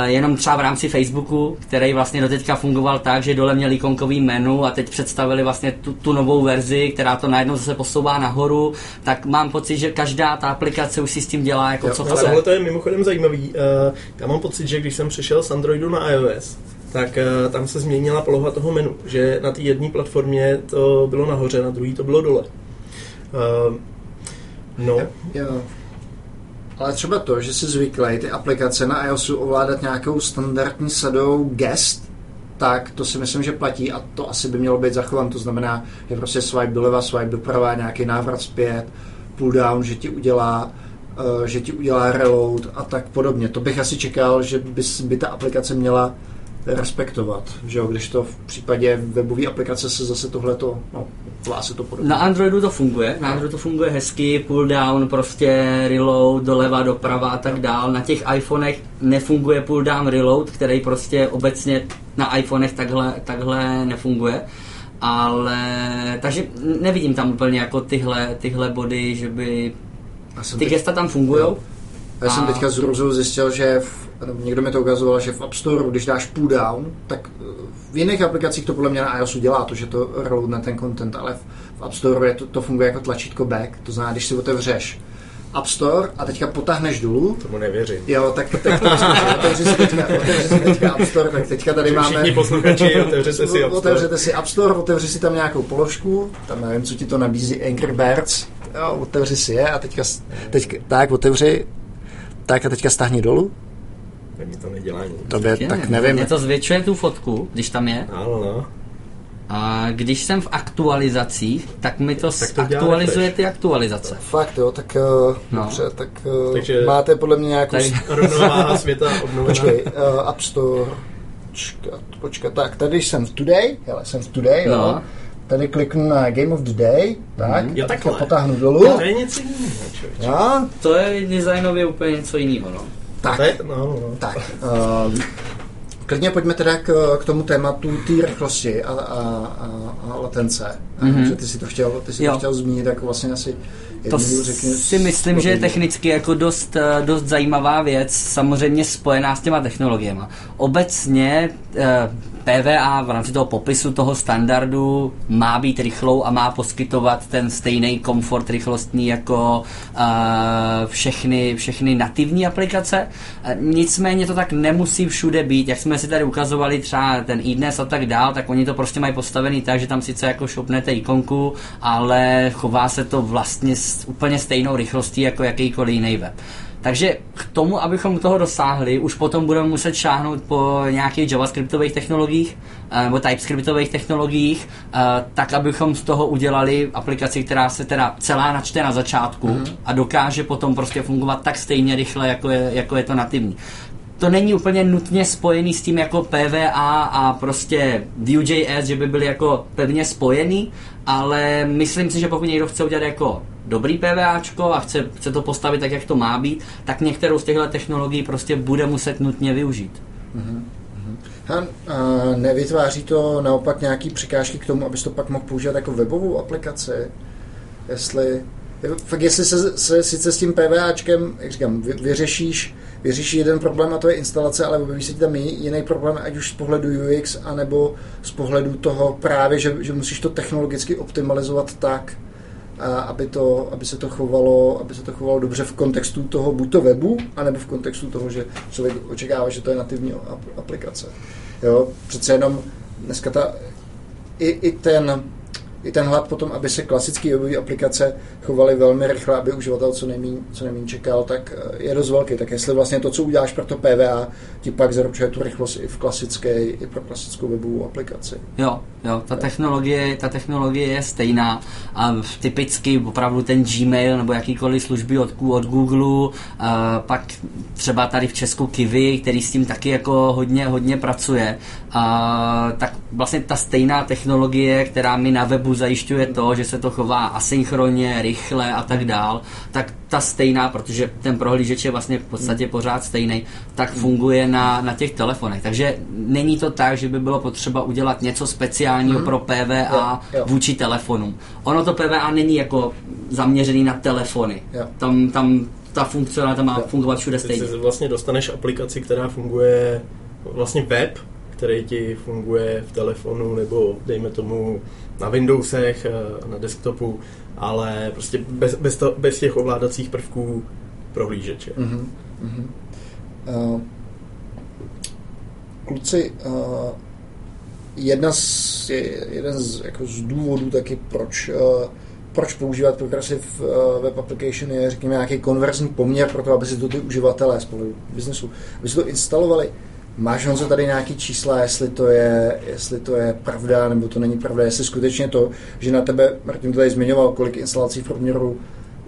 jenom třeba v rámci Facebooku, který vlastně doteďka fungoval tak, že dole měl ikonkový menu a teď představili vlastně tu, tu novou verzi, která to najednou zase posouvá nahoru, tak mám pocit, že každá ta aplikace už si s tím dělá jako jo, co chce. To je mimochodem zajímavý. Uh, já mám pocit, že když jsem přešel z Androidu na iOS, tak uh, tam se změnila poloha toho menu, že na té jedné platformě to bylo nahoře, na druhé to bylo dole. Uh, no. Jo. Ale třeba to, že si zvyklý ty aplikace na iOSu ovládat nějakou standardní sadou gest, tak to si myslím, že platí a to asi by mělo být zachovan. To znamená, že prostě swipe doleva, swipe doprava, nějaký návrat zpět, pull down, že ti udělá eh, že ti udělá reload a tak podobně. To bych asi čekal, že by, by ta aplikace měla respektovat, že jo? když to v případě webové aplikace se zase tohleto, no, se to podobně. Na Androidu to funguje, na Androidu to funguje hezky, pull down, prostě reload, doleva, doprava a tak dál. Na těch iPhonech nefunguje pull down, reload, který prostě obecně na iPhonech takhle, takhle nefunguje. Ale, takže nevidím tam úplně jako tyhle, tyhle body, že by ty teď... gesta tam fungují. Já jsem teďka z Ruzou zjistil, že v někdo mi to ukazoval, že v App Store, když dáš pull down, tak eh, v jiných aplikacích to podle mě na iOSu dělá to, že to reloadne ten content, ale v App Store je to, to funguje jako tlačítko back, to znamená, když si otevřeš App Store a teďka potáhneš dolů. Tomu nevěřím. Jo, tak, tak to otevři si teďka, otevři si teďka App Store, tak teďka tady máme... Všichni posluchači, otevřete si App Store. Otevřete si App Store, otevři si tam nějakou položku, tam nevím, co ti to nabízí, Angry Birds, jo, otevři si je a teďka, teďka tak otevři, tak a teďka stáhni dolů tak mi to nedělá nic. Tobě, tak, tak nevím. Mě to zvětšuje tu fotku, když tam je. Ano, no. A když jsem v aktualizacích, tak mi to, tak to aktualizuje ty aktualizace. Fakt jo, tak uh, no. dobře, tak uh, Takže máte podle mě nějakou... Tak... Rovnováha světa obnovená. Počkej, uh, App Store, počkat, počkat, tak tady jsem v Today, hele, jsem v Today, no. jo. Tady kliknu na Game of the Day, tak, mm, jo, takhle. potáhnu dolů. To je něco jiného? To je designově úplně něco jiného, no. Tak, je, no, no. tak uh, klidně pojďme teda k, k tomu tématu té rychlosti a, a, a, a latence. Mm-hmm. Že ty si to chtěl, ty si to chtěl zmínit jako vlastně asi to řekni, si myslím, že je technicky jako dost, eh, dost zajímavá věc, samozřejmě spojená s těma technologiemi. Obecně eh, PVA v rámci toho popisu toho standardu má být rychlou a má poskytovat ten stejný komfort rychlostní jako uh, všechny, všechny nativní aplikace. Uh, nicméně to tak nemusí všude být. Jak jsme si tady ukazovali třeba ten iDnes a tak dál, tak oni to prostě mají postavený tak, že tam sice jako šopnete ikonku, ale chová se to vlastně s úplně stejnou rychlostí jako jakýkoliv jiný web. Takže k tomu, abychom toho dosáhli, už potom budeme muset šáhnout po nějakých javascriptových technologiích eh, nebo typescriptových technologiích, eh, tak abychom z toho udělali aplikaci, která se teda celá načte na začátku mm-hmm. a dokáže potom prostě fungovat tak stejně rychle, jako je, jako je to nativní to není úplně nutně spojený s tím jako PVA a prostě Vue.js, že by byly jako pevně spojený, ale myslím si, že pokud někdo chce udělat jako dobrý PVAčko a chce, chce to postavit tak, jak to má být, tak některou z těchto technologií prostě bude muset nutně využít. Mm-hmm. A, a nevytváří to naopak nějaký překážky k tomu, abys to pak mohl používat jako webovou aplikaci? Jestli, fakt jestli se, se sice s tím PVAčkem, jak říkám, vy, vyřešíš, vyřešíš jeden problém a to je instalace, ale se tam jiný problém, ať už z pohledu UX, anebo z pohledu toho právě, že, že musíš to technologicky optimalizovat tak, a aby, to, aby, se to chovalo, aby se to chovalo dobře v kontextu toho buď to webu, anebo v kontextu toho, že člověk očekává, že to je nativní aplikace. Jo, přece jenom dneska ta, i, i ten i ten hlad potom, aby se klasické webové aplikace chovaly velmi rychle, aby uživatel co nejméně co nejméně čekal, tak eh, je dost velký. Tak jestli vlastně to, co uděláš pro to PVA, ti pak zaručuje tu rychlost i v klasické, i pro klasickou webovou aplikaci. Jo, jo, ta technologie, ta technologie je stejná a typicky opravdu ten Gmail nebo jakýkoliv služby od, od Google, a pak třeba tady v Česku Kiwi, který s tím taky jako hodně, hodně pracuje, a, tak vlastně ta stejná technologie, která mi na webu zajišťuje to, že se to chová asynchronně, rychle a tak dál, tak ta stejná, protože ten prohlížeč je vlastně v podstatě hmm. pořád stejný, tak funguje na, na těch telefonech. Takže není to tak, že by bylo potřeba udělat něco speciálního hmm. pro PVA jo, jo. vůči telefonům. Ono to PVA není jako zaměřený na telefony. Jo. Tam, tam ta funkcionalita má jo. fungovat všude stejně. Ty vlastně dostaneš aplikaci, která funguje vlastně web, který ti funguje v telefonu nebo dejme tomu na Windowsech, eh, na desktopu, ale prostě bez, bez, to, bez těch ovládacích prvků prohlížeče. Mm-hmm. Mm-hmm. Uh, kluci, uh, jedna z, jeden z, jako z důvodů taky, proč, uh, proč používat Progressive uh, Web Application je, řekněme, nějaký konverzní poměr pro to, aby si to ty uživatelé spolu biznesu, aby si to instalovali Máš Honzo tady nějaký čísla, jestli to, je, jestli to je pravda, nebo to není pravda, jestli skutečně to, že na tebe, Martin tady zmiňoval, kolik instalací v průměru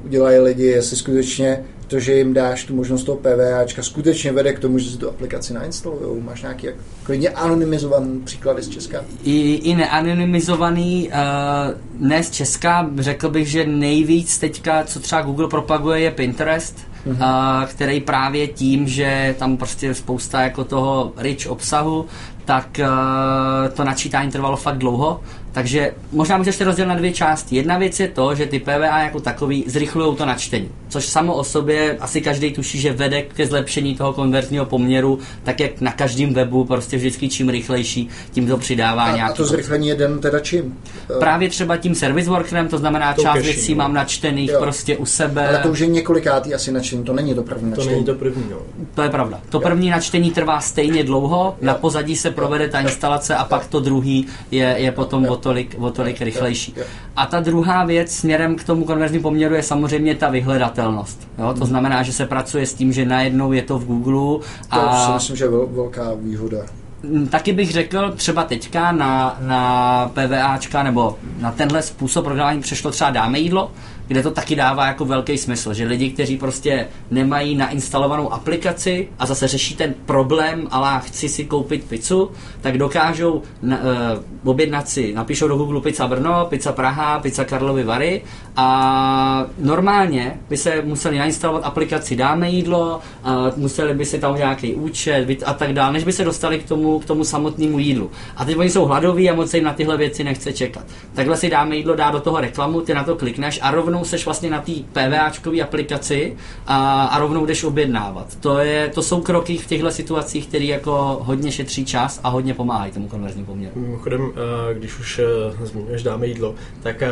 udělají lidi, jestli skutečně to, že jim dáš tu možnost toho PVAčka, skutečně vede k tomu, že si tu aplikaci nainstalují. Máš nějaký jak, klidně anonymizovaný příklady z Česka? I, i neanonymizovaný, uh, ne z Česka, řekl bych, že nejvíc teďka, co třeba Google propaguje, je Pinterest, mm-hmm. který právě tím, že tam prostě je spousta jako toho rich obsahu, tak uh, to načítání trvalo fakt dlouho takže možná můžeš to rozdělit na dvě části. Jedna věc je to, že ty PVA jako takový zrychlují to načtení, což samo o sobě asi každý tuší, že vede ke zlepšení toho konverzního poměru, tak jak na každém webu prostě vždycky čím rychlejší, tím to přidává a, nějaký. A to zrychlení je den teda čím? Právě třeba tím service workerem, to znamená to část cache, věcí no. mám načtených jo. prostě u sebe. Ale to už je několikátý asi načtení, to není to první načtení. To není to první, no. To je pravda. To jo. první načtení trvá stejně dlouho, jo. na pozadí se provede ta instalace a pak to druhý je, je potom jo tolik, o tolik rychlejší. A ta druhá věc směrem k tomu konverzním poměru je samozřejmě ta vyhledatelnost. Jo? To znamená, že se pracuje s tím, že najednou je to v Google. A... To si myslím, že je velká výhoda. Mm, taky bych řekl, třeba teďka na, na PVAčka nebo na tenhle způsob programování přešlo třeba dáme jídlo, kde to taky dává jako velký smysl, že lidi, kteří prostě nemají nainstalovanou aplikaci a zase řeší ten problém, ale chci si koupit pizzu, tak dokážou na, uh, objednat si, napíšou do Google pizza Brno, pizza Praha, pizza Karlovy Vary a normálně by se museli nainstalovat aplikaci Dáme jídlo, uh, museli by si tam nějaký účet a tak dále, než by se dostali k tomu, k tomu samotnému jídlu. A teď oni jsou hladoví a moc se jim na tyhle věci nechce čekat. Takhle si Dáme jídlo, dá do toho reklamu, ty na to klikneš a rovnou rovnou seš vlastně na té PVAčkové aplikaci a, a rovnou jdeš objednávat. To, je, to jsou kroky v těchto situacích, které jako hodně šetří čas a hodně pomáhají tomu konverzním poměru. Mimochodem, eh, když už eh, zmiňuješ dáme jídlo, tak eh,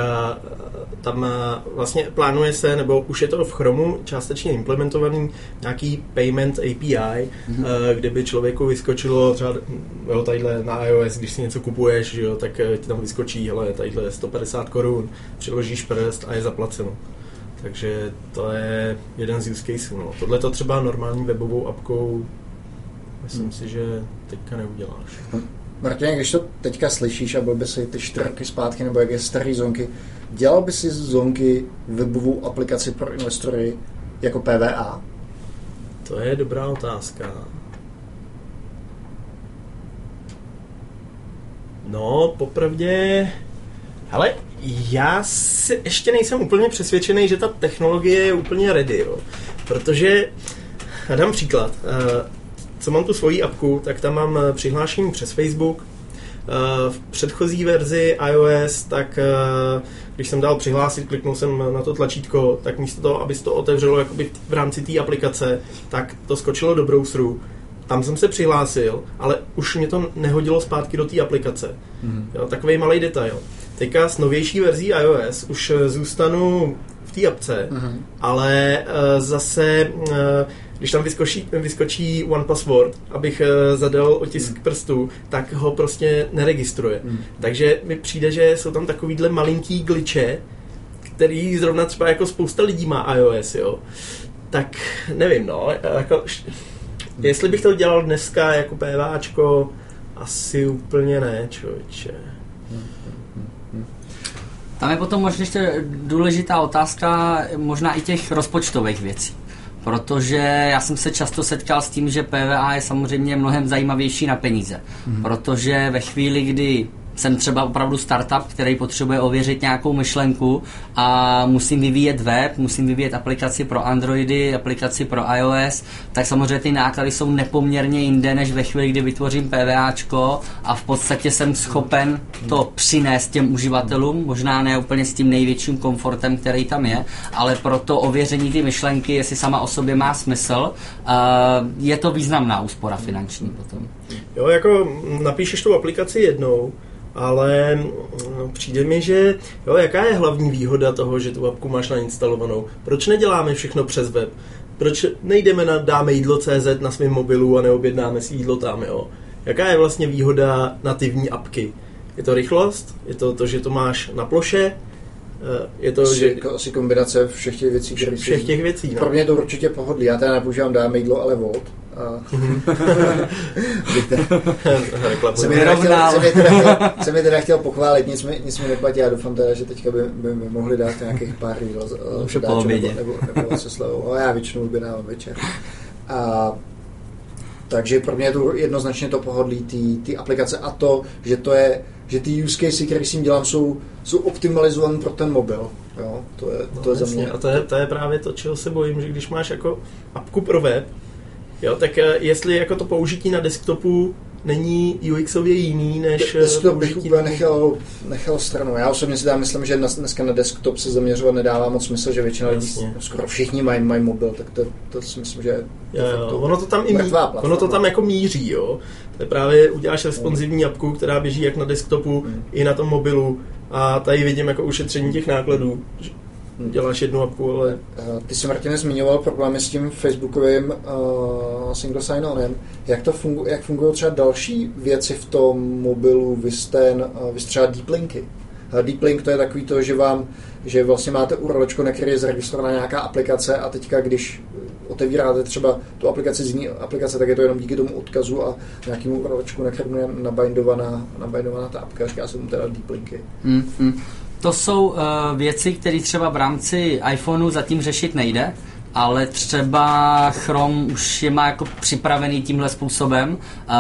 tam vlastně plánuje se, nebo už je to v Chromu částečně implementovaný nějaký payment API, mm-hmm. kde by člověku vyskočilo třeba jo, tadyhle na iOS, když si něco kupuješ, jo, tak ti tam vyskočí, hele, tadyhle 150 korun, přiložíš prst a je zaplacený cenu. Takže to je jeden z use caseů. No. Tohle to třeba normální webovou apkou myslím hmm. si, že teďka neuděláš. Martin, když to teďka slyšíš a byl by si ty čtyři roky zpátky, nebo jak je starý zonky, dělal by si z zonky webovou aplikaci pro investory jako PVA? To je dobrá otázka. No, popravdě, ale já si ještě nejsem úplně přesvědčený, že ta technologie je úplně ready, jo. Protože, dám příklad, eh, co mám tu svoji apku, tak tam mám eh, přihlášení přes Facebook, eh, v předchozí verzi iOS, tak když jsem dal přihlásit, kliknul jsem na to tlačítko, tak místo toho, aby se to otevřelo jakoby v rámci té aplikace, tak to skočilo do browseru. Tam jsem se přihlásil, ale už mě to nehodilo zpátky do té aplikace. Mm. Jo, takový malý detail. Teďka s novější verzí iOS už eh, zůstanu v té apce, uh-huh. ale uh, zase, uh, když tam vyskočí, vyskočí One Password, abych uh, zadal otisk uh-huh. prstu, tak ho prostě neregistruje. Uh-huh. Takže mi přijde, že jsou tam takovýhle malinký glitche, který zrovna třeba jako spousta lidí má iOS, jo. Tak nevím, no, jako, jestli bych to dělal dneska jako PVAčko, asi úplně ne, člověče. Tam je potom možná ještě důležitá otázka možná i těch rozpočtových věcí. Protože já jsem se často setkal s tím, že PVA je samozřejmě mnohem zajímavější na peníze. Mm. Protože ve chvíli, kdy jsem třeba opravdu startup, který potřebuje ověřit nějakou myšlenku a musím vyvíjet web, musím vyvíjet aplikaci pro Androidy, aplikaci pro iOS, tak samozřejmě ty náklady jsou nepoměrně jinde, než ve chvíli, kdy vytvořím PVAčko a v podstatě jsem schopen to přinést těm uživatelům, možná ne úplně s tím největším komfortem, který tam je, ale pro to ověření ty myšlenky, jestli sama o sobě má smysl, je to významná úspora finanční potom. Jo, jako napíšeš tu aplikaci jednou, ale no, přijde mi, že jo, jaká je hlavní výhoda toho, že tu apku máš nainstalovanou? Proč neděláme všechno přes web? Proč nejdeme na dáme jídlo CZ na svém mobilu a neobjednáme si jídlo tam, jo? Jaká je vlastně výhoda nativní apky? Je to rychlost? Je to to, že to máš na ploše? Eh, je to, asi, že... Jako asi kombinace všech těch věcí, které Všech těch věcí, no. Pro mě je to určitě pohodlí. Já teda nepoužívám dáme jídlo, ale Volt. <laughs> jsem, mi teda chtěl, jsem, mi teda chtěl, jsem teda chtěl pochválit, nic mi, nic mi neplatí, já doufám teda, že teďka by, by mi mohli dát nějakých pár po obědě. Nebo, nebo, nebo se slevou, ale já většinou obědávám večer. A takže pro mě je to jednoznačně to pohodlí ty aplikace a to, že to je, že ty use casey, které s tím dělám, jsou, jsou optimalizované pro ten mobil. Jo, to je, no, to je za mě. A to je, to je právě to, čeho se bojím, že když máš jako apku pro web, jo, tak eh, jestli jako to použití na desktopu není UXově jiný, než eh, Desktop bych úplně nechal, nechal stranou. Já osobně si dám, myslím, že dneska na desktop se zaměřovat nedává moc smysl, že většina lidí, skoro všichni mají, mají mobil, tak to, to si myslím, že jo, jo. ono to tam i mí, ono to tam jako míří, jo. To je právě uděláš responsivní apku, která běží jak na desktopu, hmm. i na tom mobilu a tady vidím jako ušetření těch nákladů děláš jednu apku, ale... Eh, ty jsi, Martine, zmiňoval problémy s tím facebookovým uh, single sign-onem. Jak, to fungu, jak fungují třeba další věci v tom mobilu, vy, ten, uh, vy třeba deep linky? Uh, deep link to je takový to, že vám že vlastně máte URL, na který je zaregistrovaná nějaká aplikace a teďka, když otevíráte třeba tu aplikaci z jiné aplikace, tak je to jenom díky tomu odkazu a nějakému URL, na kterém je nabindovaná, nabindovaná ta apka, říká se mu teda deep linky. Mm, mm to jsou uh, věci, které třeba v rámci iPhoneu zatím řešit nejde, ale třeba Chrome už je má jako připravený tímhle způsobem. Uh,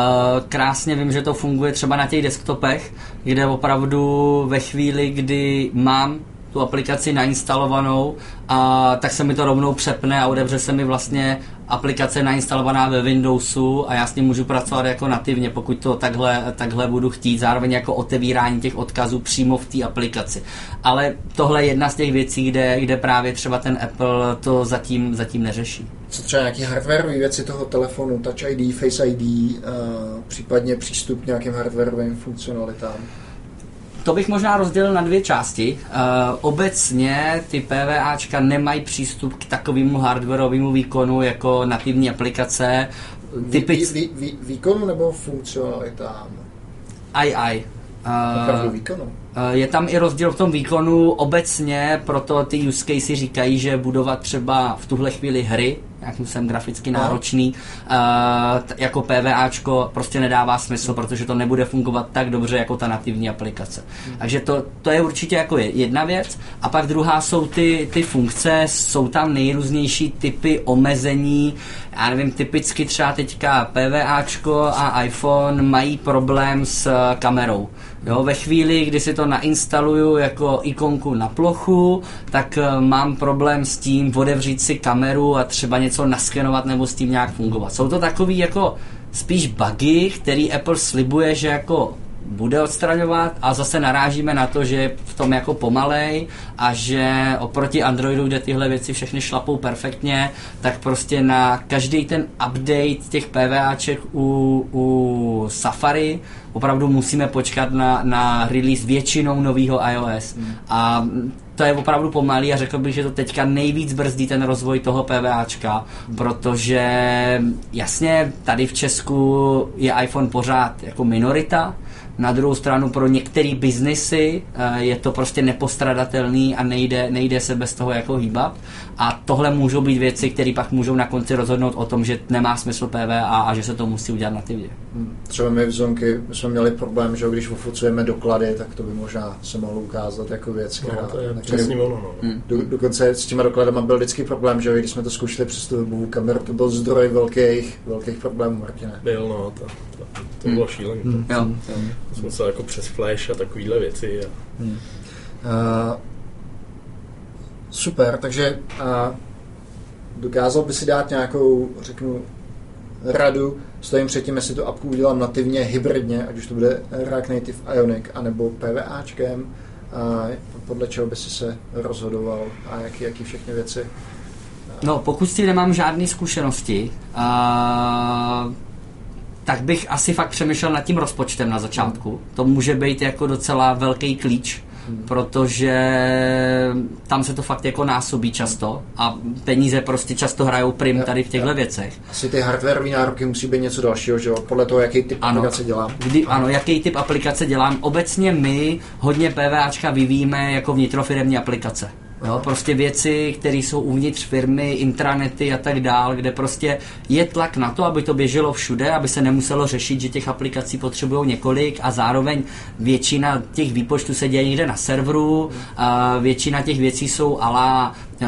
krásně vím, že to funguje třeba na těch desktopech, kde opravdu ve chvíli, kdy mám tu aplikaci nainstalovanou, a tak se mi to rovnou přepne a odebře se mi vlastně aplikace nainstalovaná ve Windowsu a já s ním můžu pracovat jako nativně, pokud to takhle, takhle budu chtít, zároveň jako otevírání těch odkazů přímo v té aplikaci. Ale tohle je jedna z těch věcí, kde, kde právě třeba ten Apple to zatím, zatím neřeší. Co třeba nějaké hardwareové věci toho telefonu, Touch ID, Face ID, uh, případně přístup k nějakým hardwareovým funkcionalitám? To bych možná rozdělil na dvě části. Uh, obecně ty PVAčka nemají přístup k takovému hardwareovému výkonu jako nativní aplikace. Typic... Vý, vý, vý, výkonu nebo funkcionalitám? Ai, ai. Uh, výkonu? Je tam i rozdíl v tom výkonu obecně, proto ty use casey říkají, že budovat třeba v tuhle chvíli hry nějakým jsem graficky no. náročný, uh, jako PVAčko prostě nedává smysl, protože to nebude fungovat tak dobře jako ta nativní aplikace. Hmm. Takže to, to je určitě jako jedna věc. A pak druhá jsou ty, ty funkce, jsou tam nejrůznější typy omezení, já nevím, typicky třeba teďka PVAčko a iPhone mají problém s kamerou. Jo, ve chvíli, kdy si to nainstaluju jako ikonku na plochu, tak uh, mám problém s tím odevřít si kameru a třeba něco naskenovat nebo s tím nějak fungovat. Jsou to takový jako spíš bugy, který Apple slibuje, že jako bude odstraňovat a zase narážíme na to, že je v tom jako pomalej a že oproti Androidu, kde tyhle věci všechny šlapou perfektně, tak prostě na každý ten update těch PVAček u, u Safari opravdu musíme počkat na, na release většinou nového iOS. Hmm. A to je opravdu pomalý a řekl bych, že to teďka nejvíc brzdí ten rozvoj toho PVAčka, hmm. protože jasně tady v Česku je iPhone pořád jako minorita, na druhou stranu pro některé biznesy eh, je to prostě nepostradatelný a nejde, nejde se bez toho jako hýbat. A tohle můžou být věci, které pak můžou na konci rozhodnout o tom, že nemá smysl PVA a že se to musí udělat nativně. Třeba my v Zonky jsme měli problém, že když ofucujeme doklady, tak to by možná se mohlo ukázat jako věc, která... No, to je přesně ono, no. Hmm. Do, dokonce s těma dokladama byl vždycky problém, že když jsme to zkoušeli přes tu webovou kameru, to byl zdroj velkých, velkých problémů, Martine. Byl, no, to, to, to bylo hmm. šílené. Hmm. Jo. Hmm. Jsme se jako přes flash a takovéhle věci. A... Hmm. Uh, super, takže uh, dokázal by si dát nějakou, řeknu, radu, stojím před tím, jestli tu apku udělám nativně, hybridně, ať už to bude React Native Ionic, anebo PVAčkem, a podle čeho by si se rozhodoval a jaký, jaký všechny věci? No, pokud s tím nemám žádné zkušenosti, a tak bych asi fakt přemýšlel nad tím rozpočtem na začátku. To může být jako docela velký klíč. Protože tam se to fakt jako násobí často a peníze prostě často hrajou prim tady v těchto věcech. Asi ty hardwareové nároky musí být něco dalšího, že jo? Podle toho, jaký typ ano, aplikace dělám. Kdy, ano, jaký typ aplikace dělám. Obecně my hodně PVAčka vyvíjíme jako vnitrofiremní aplikace. Jo, prostě věci, které jsou uvnitř firmy, intranety a tak dál, kde prostě je tlak na to, aby to běželo všude, aby se nemuselo řešit, že těch aplikací potřebují několik a zároveň většina těch výpočtů se děje někde na serveru, a většina těch věcí jsou ala e,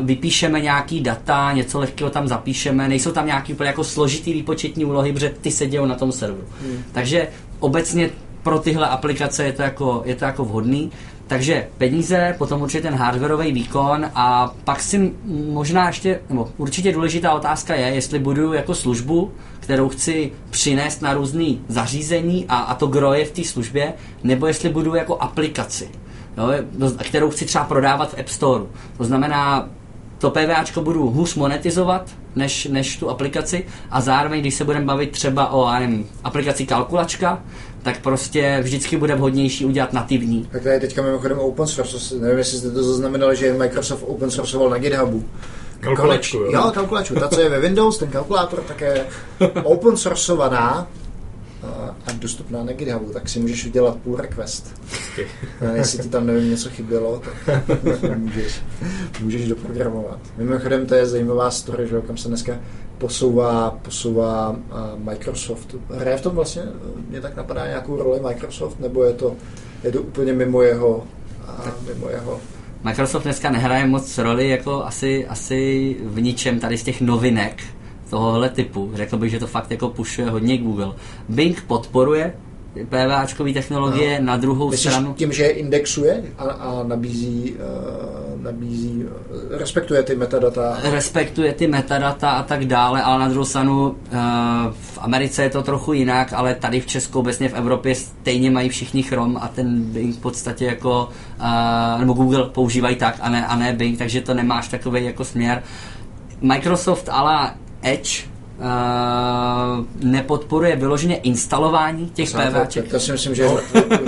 vypíšeme nějaký data, něco lehkého tam zapíšeme, nejsou tam nějaký úplně jako složitý výpočetní úlohy, protože ty se dějou na tom serveru. Hmm. Takže obecně pro tyhle aplikace je to jako, je to jako vhodný. Takže peníze, potom určitě ten hardwareový výkon a pak si možná ještě, nebo určitě důležitá otázka je, jestli budu jako službu, kterou chci přinést na různé zařízení a, a to groje v té službě, nebo jestli budu jako aplikaci, jo, kterou chci třeba prodávat v App Store. To znamená, to PVAčko budu hůř monetizovat než, než tu aplikaci a zároveň, když se budeme bavit třeba o nevím, aplikaci kalkulačka, tak prostě vždycky bude vhodnější udělat nativní. Tak tady teďka mimochodem open source, nevím, jestli jste to zaznamenali, že Microsoft open sourceoval na GitHubu. Kalkulačku, jo. jo. kalkulačku. Ta, co je ve Windows, ten kalkulátor, tak je <laughs> open sourceovaná a dostupná na GitHubu, tak si můžeš udělat pull request. Okay. Jestli ti tam nevím něco chybělo, tak můžeš, můžeš doprogramovat. Mimochodem to je zajímavá story, že kam se dneska posouvá, posouvá Microsoft. Hraje v tom vlastně, mě tak napadá nějakou roli Microsoft, nebo je to, je to úplně mimo jeho, mimo jeho Microsoft dneska nehraje moc roli jako asi, asi v ničem tady z těch novinek, tohohle typu. Řekl bych, že to fakt jako pušuje hodně Google. Bing podporuje PVAčkové technologie, no. na druhou Myslíš stranu... tím, že je indexuje a, a nabízí, uh, nabízí, uh, respektuje ty metadata? Respektuje ty metadata a tak dále, ale na druhou stranu uh, v Americe je to trochu jinak, ale tady v Česku, obecně v Evropě stejně mají všichni Chrome a ten Bing v podstatě jako, uh, nebo Google používají tak a ne, a ne Bing, takže to nemáš takový jako směr. Microsoft ale Edge Uh, nepodporuje vyloženě instalování těch PVček. To si myslím, že no.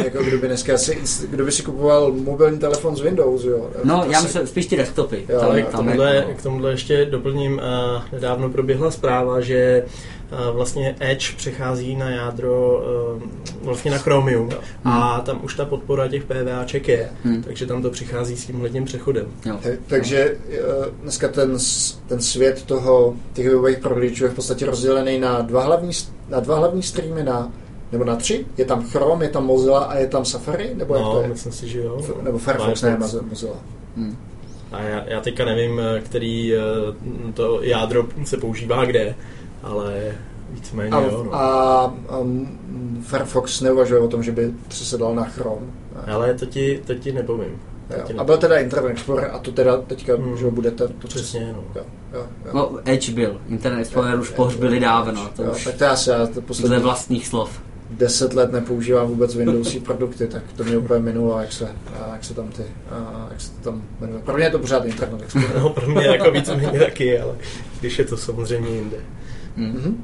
jako kdo by dneska si, kdo by si kupoval mobilní telefon z Windows, jo. No, já myslím spíš ty desktopy. Jo, tam, k, tomuhle, jako- k tomuhle ještě doplním, uh, nedávno proběhla zpráva, že uh, vlastně Edge přechází na jádro vlastně na Chromium hmm. a tam už ta podpora těch PVAček je, hmm. takže tam to přichází s tím letním přechodem. Jo. Takže dneska ten, ten svět toho, těch webových prohlížečů je v podstatě rozdělený na dva hlavní, na dva hlavní streamy, na nebo na tři? Je tam Chrome, je tam Mozilla a je tam Safari? Nebo no, jak to je? myslím si, že jo. Nebo Firefox, ne, Mozilla. Hmm. A já, já teďka nevím, který to jádro se používá kde, ale Víceméně, a, jo, no. a um, Firefox neuvažuje o tom, že by přesedal na Chrome. Ne? Ale to ti, to ti nepovím. Jo. A byl teda Internet Explorer a to teda teďka, hmm. že bude ten... To Přesně, no. Jo, jo, jo. No, Edge byl. Internet Explorer jo, už pohřbili dávno. To jo, už tak to já si já to poslední... vlastních slov. Deset let nepoužívám vůbec Windowsy <laughs> produkty, tak to mě úplně minulo, jak se, jak se tam ty, jak se to tam jmenuje. Pro mě je to pořád Internet Explorer. <laughs> No, pro mě jako víceméně taky, ale když je to samozřejmě jinde. Mm-hmm.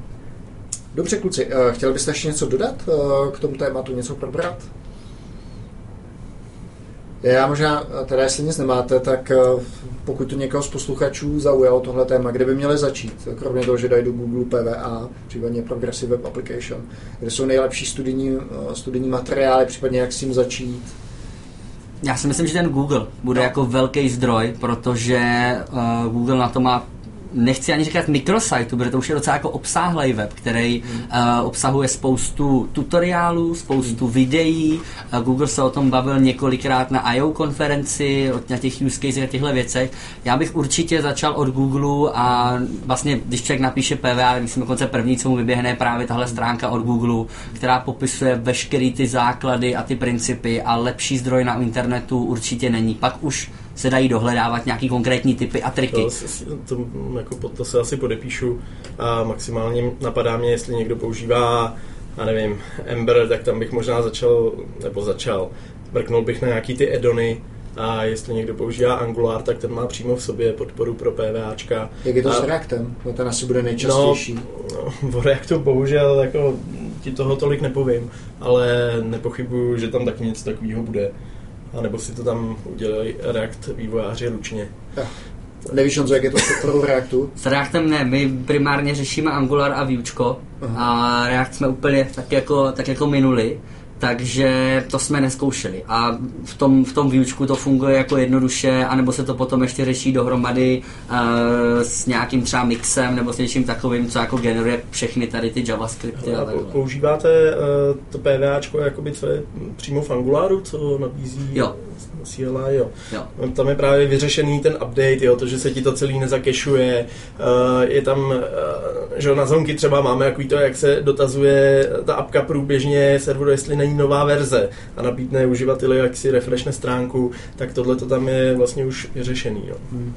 Dobře, kluci, eh, chtěli byste ještě něco dodat eh, k tomu tématu, něco probrat? Já možná, eh, teda jestli nic nemáte, tak pokud to někoho z posluchačů zaujalo tohle téma, kde by měli začít, kromě toho, že dají do Google PVA, případně Progressive Web Application, kde jsou nejlepší studijní, studijní materiály, případně jak s tím začít? Já si myslím, že ten Google bude no. jako velký zdroj, protože uh, Google na to má nechci ani říkat mikrosajtu, protože to už je docela jako obsáhlý web, který hmm. uh, obsahuje spoustu tutoriálů, spoustu hmm. videí. Uh, Google se o tom bavil několikrát na I.O. konferenci, na těch use cases a těchto věcech. Já bych určitě začal od Google a vlastně, když člověk napíše PVA, myslím dokonce první, co mu vyběhne, právě tahle stránka od Google, která popisuje veškeré ty základy a ty principy a lepší zdroj na internetu určitě není. Pak už se dají dohledávat nějaký konkrétní typy a triky. To, to, jako, to se asi podepíšu a maximálně napadá mě, jestli někdo používá a nevím, Ember, tak tam bych možná začal, nebo začal, mrknul bych na nějaký ty edony, a jestli někdo používá Angular, tak ten má přímo v sobě podporu pro PVAčka. Jak je to a, s Reactem? No ten asi bude nejčastější. No, no, <laughs> o Reactu bohužel jako, ti toho tolik nepovím, ale nepochybuju, že tam taky něco takového bude. A nebo si to tam udělají React vývojáři ručně. Ja. Nevíš, Honzo, jak je to s podporou Reactu? S Reactem ne, my primárně řešíme Angular a Vuečko a React jsme úplně tak jako, tak jako minuli takže to jsme neskoušeli. A v tom, v tom výučku to funguje jako jednoduše, anebo se to potom ještě řeší dohromady uh, s nějakým třeba mixem nebo s něčím takovým, co jako generuje všechny tady ty JavaScripty. A používáte uh, to PVAčko, jakoby, co je přímo v Angularu, co nabízí jo. CLI, jo. jo. Tam je právě vyřešený ten update, jo, to, že se ti to celý nezakešuje. Uh, je tam, uh, že na zonky třeba máme jaký to, jak se dotazuje ta apka průběžně serveru, jestli není nová verze a nabídne uživateli, jak si refreshne stránku, tak tohle to tam je vlastně už vyřešený. Jo. Hmm.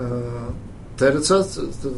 Uh, to je docela,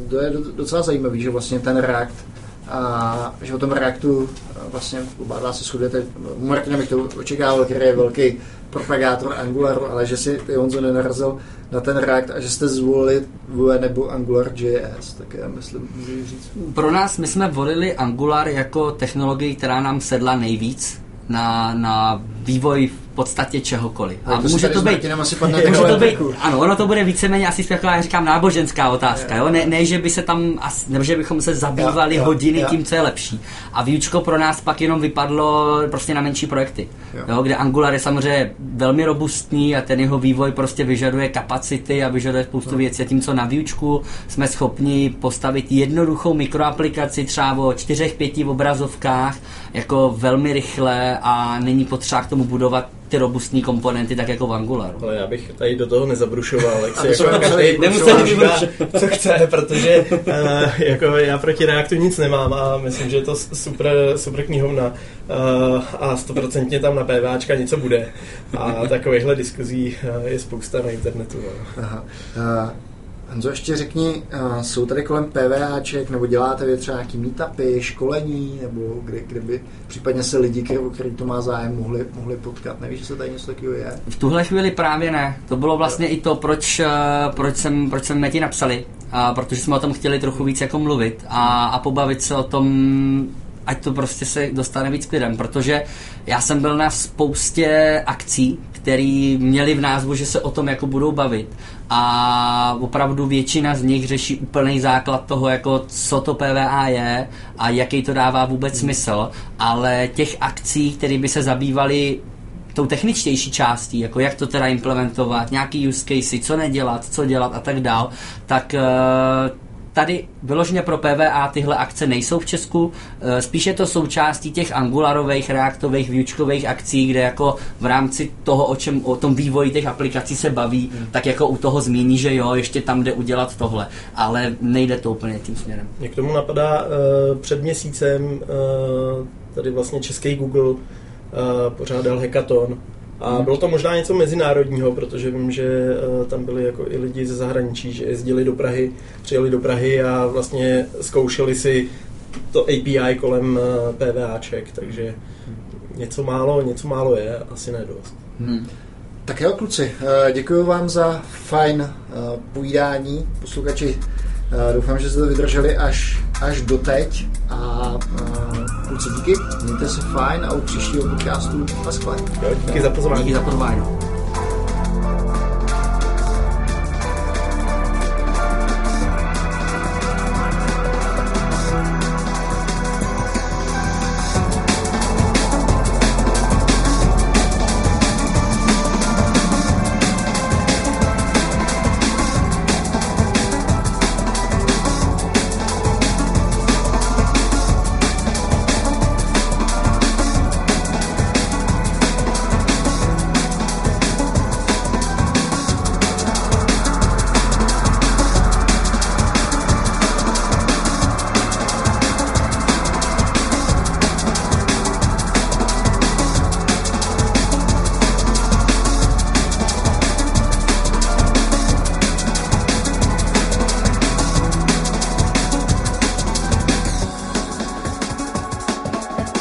to, je docela zajímavý, že vlastně ten React a že o tom Reactu vlastně oba dva se shodujete. Martin bych to očekával, který je velký propagátor Angularu, ale že si Honzo nenarazil na ten React a že jste zvolili Vue nebo Angular.js, tak já myslím, můžu říct. Pro nás, my jsme volili Angular jako technologii, která nám sedla nejvíc na, na vývoj podstatě čehokoliv. A, <laughs> a může to být, asi může to být, ano, ono to bude víceméně asi taková, jak říkám, náboženská otázka, jo? Ne, ne, že by se tam, nebo že bychom se zabývali jo, jo, hodiny jo. tím, co je lepší. A výučko pro nás pak jenom vypadlo prostě na menší projekty, jo. Jo? kde Angular je samozřejmě velmi robustní a ten jeho vývoj prostě vyžaduje kapacity a vyžaduje spoustu jo. věcí. Tím, co na výučku jsme schopni postavit jednoduchou mikroaplikaci třeba o čtyřech, pěti obrazovkách, jako velmi rychle a není potřeba k tomu budovat ty robustní komponenty, tak jako v Angularu. Ale já bych tady do toho nezabrušoval, jak si jako každý co chce, protože uh, jako já proti Reactu nic nemám a myslím, že je to super, super knihovna uh, a stoprocentně tam na PVAčka něco bude. A takovýchhle diskuzí uh, je spousta na internetu. No. Aha. Uh, Honzo, ještě řekni, uh, jsou tady kolem PVAček, nebo děláte vy třeba nějaký meetupy, školení, nebo kde, kde by případně se lidi, který, to má zájem, mohli, mohli potkat? Nevíš, jestli tady něco takového je? V tuhle chvíli právě ne. To bylo vlastně i to, proč, uh, proč, jsem, proč jsme ti napsali, uh, protože jsme o tom chtěli trochu víc jako mluvit a, a pobavit se o tom, ať to prostě se dostane víc k lidem, protože já jsem byl na spoustě akcí, který měli v názvu, že se o tom jako budou bavit a opravdu většina z nich řeší úplný základ toho, jako co to PVA je a jaký to dává vůbec smysl, ale těch akcí, které by se zabývaly tou techničtější částí, jako jak to teda implementovat, nějaký use casey, co nedělat, co dělat a tak dál, tak uh, tady vyloženě pro PVA tyhle akce nejsou v Česku, eh, spíš je to součástí těch angularových, reaktových, výučkových akcí, kde jako v rámci toho, o čem o tom vývoji těch aplikací se baví, hmm. tak jako u toho zmíní, že jo, ještě tam jde udělat tohle, ale nejde to úplně tím směrem. Mě k tomu napadá uh, před měsícem uh, tady vlastně český Google uh, pořádal hackathon a bylo to možná něco mezinárodního, protože vím, že uh, tam byli jako i lidi ze zahraničí, že jezdili do Prahy, přijeli do Prahy a vlastně zkoušeli si to API kolem uh, PVAček, takže něco málo, něco málo je, asi ne dost. Hmm. Tak jo, kluci, eh, děkuji vám za fajn povídání. Posluchači, doufám, že jste to vydrželi až, až doteď a kluci díky, mějte se fajn a u příštího podcastu na Díky za pozvání. Díky za pozvání.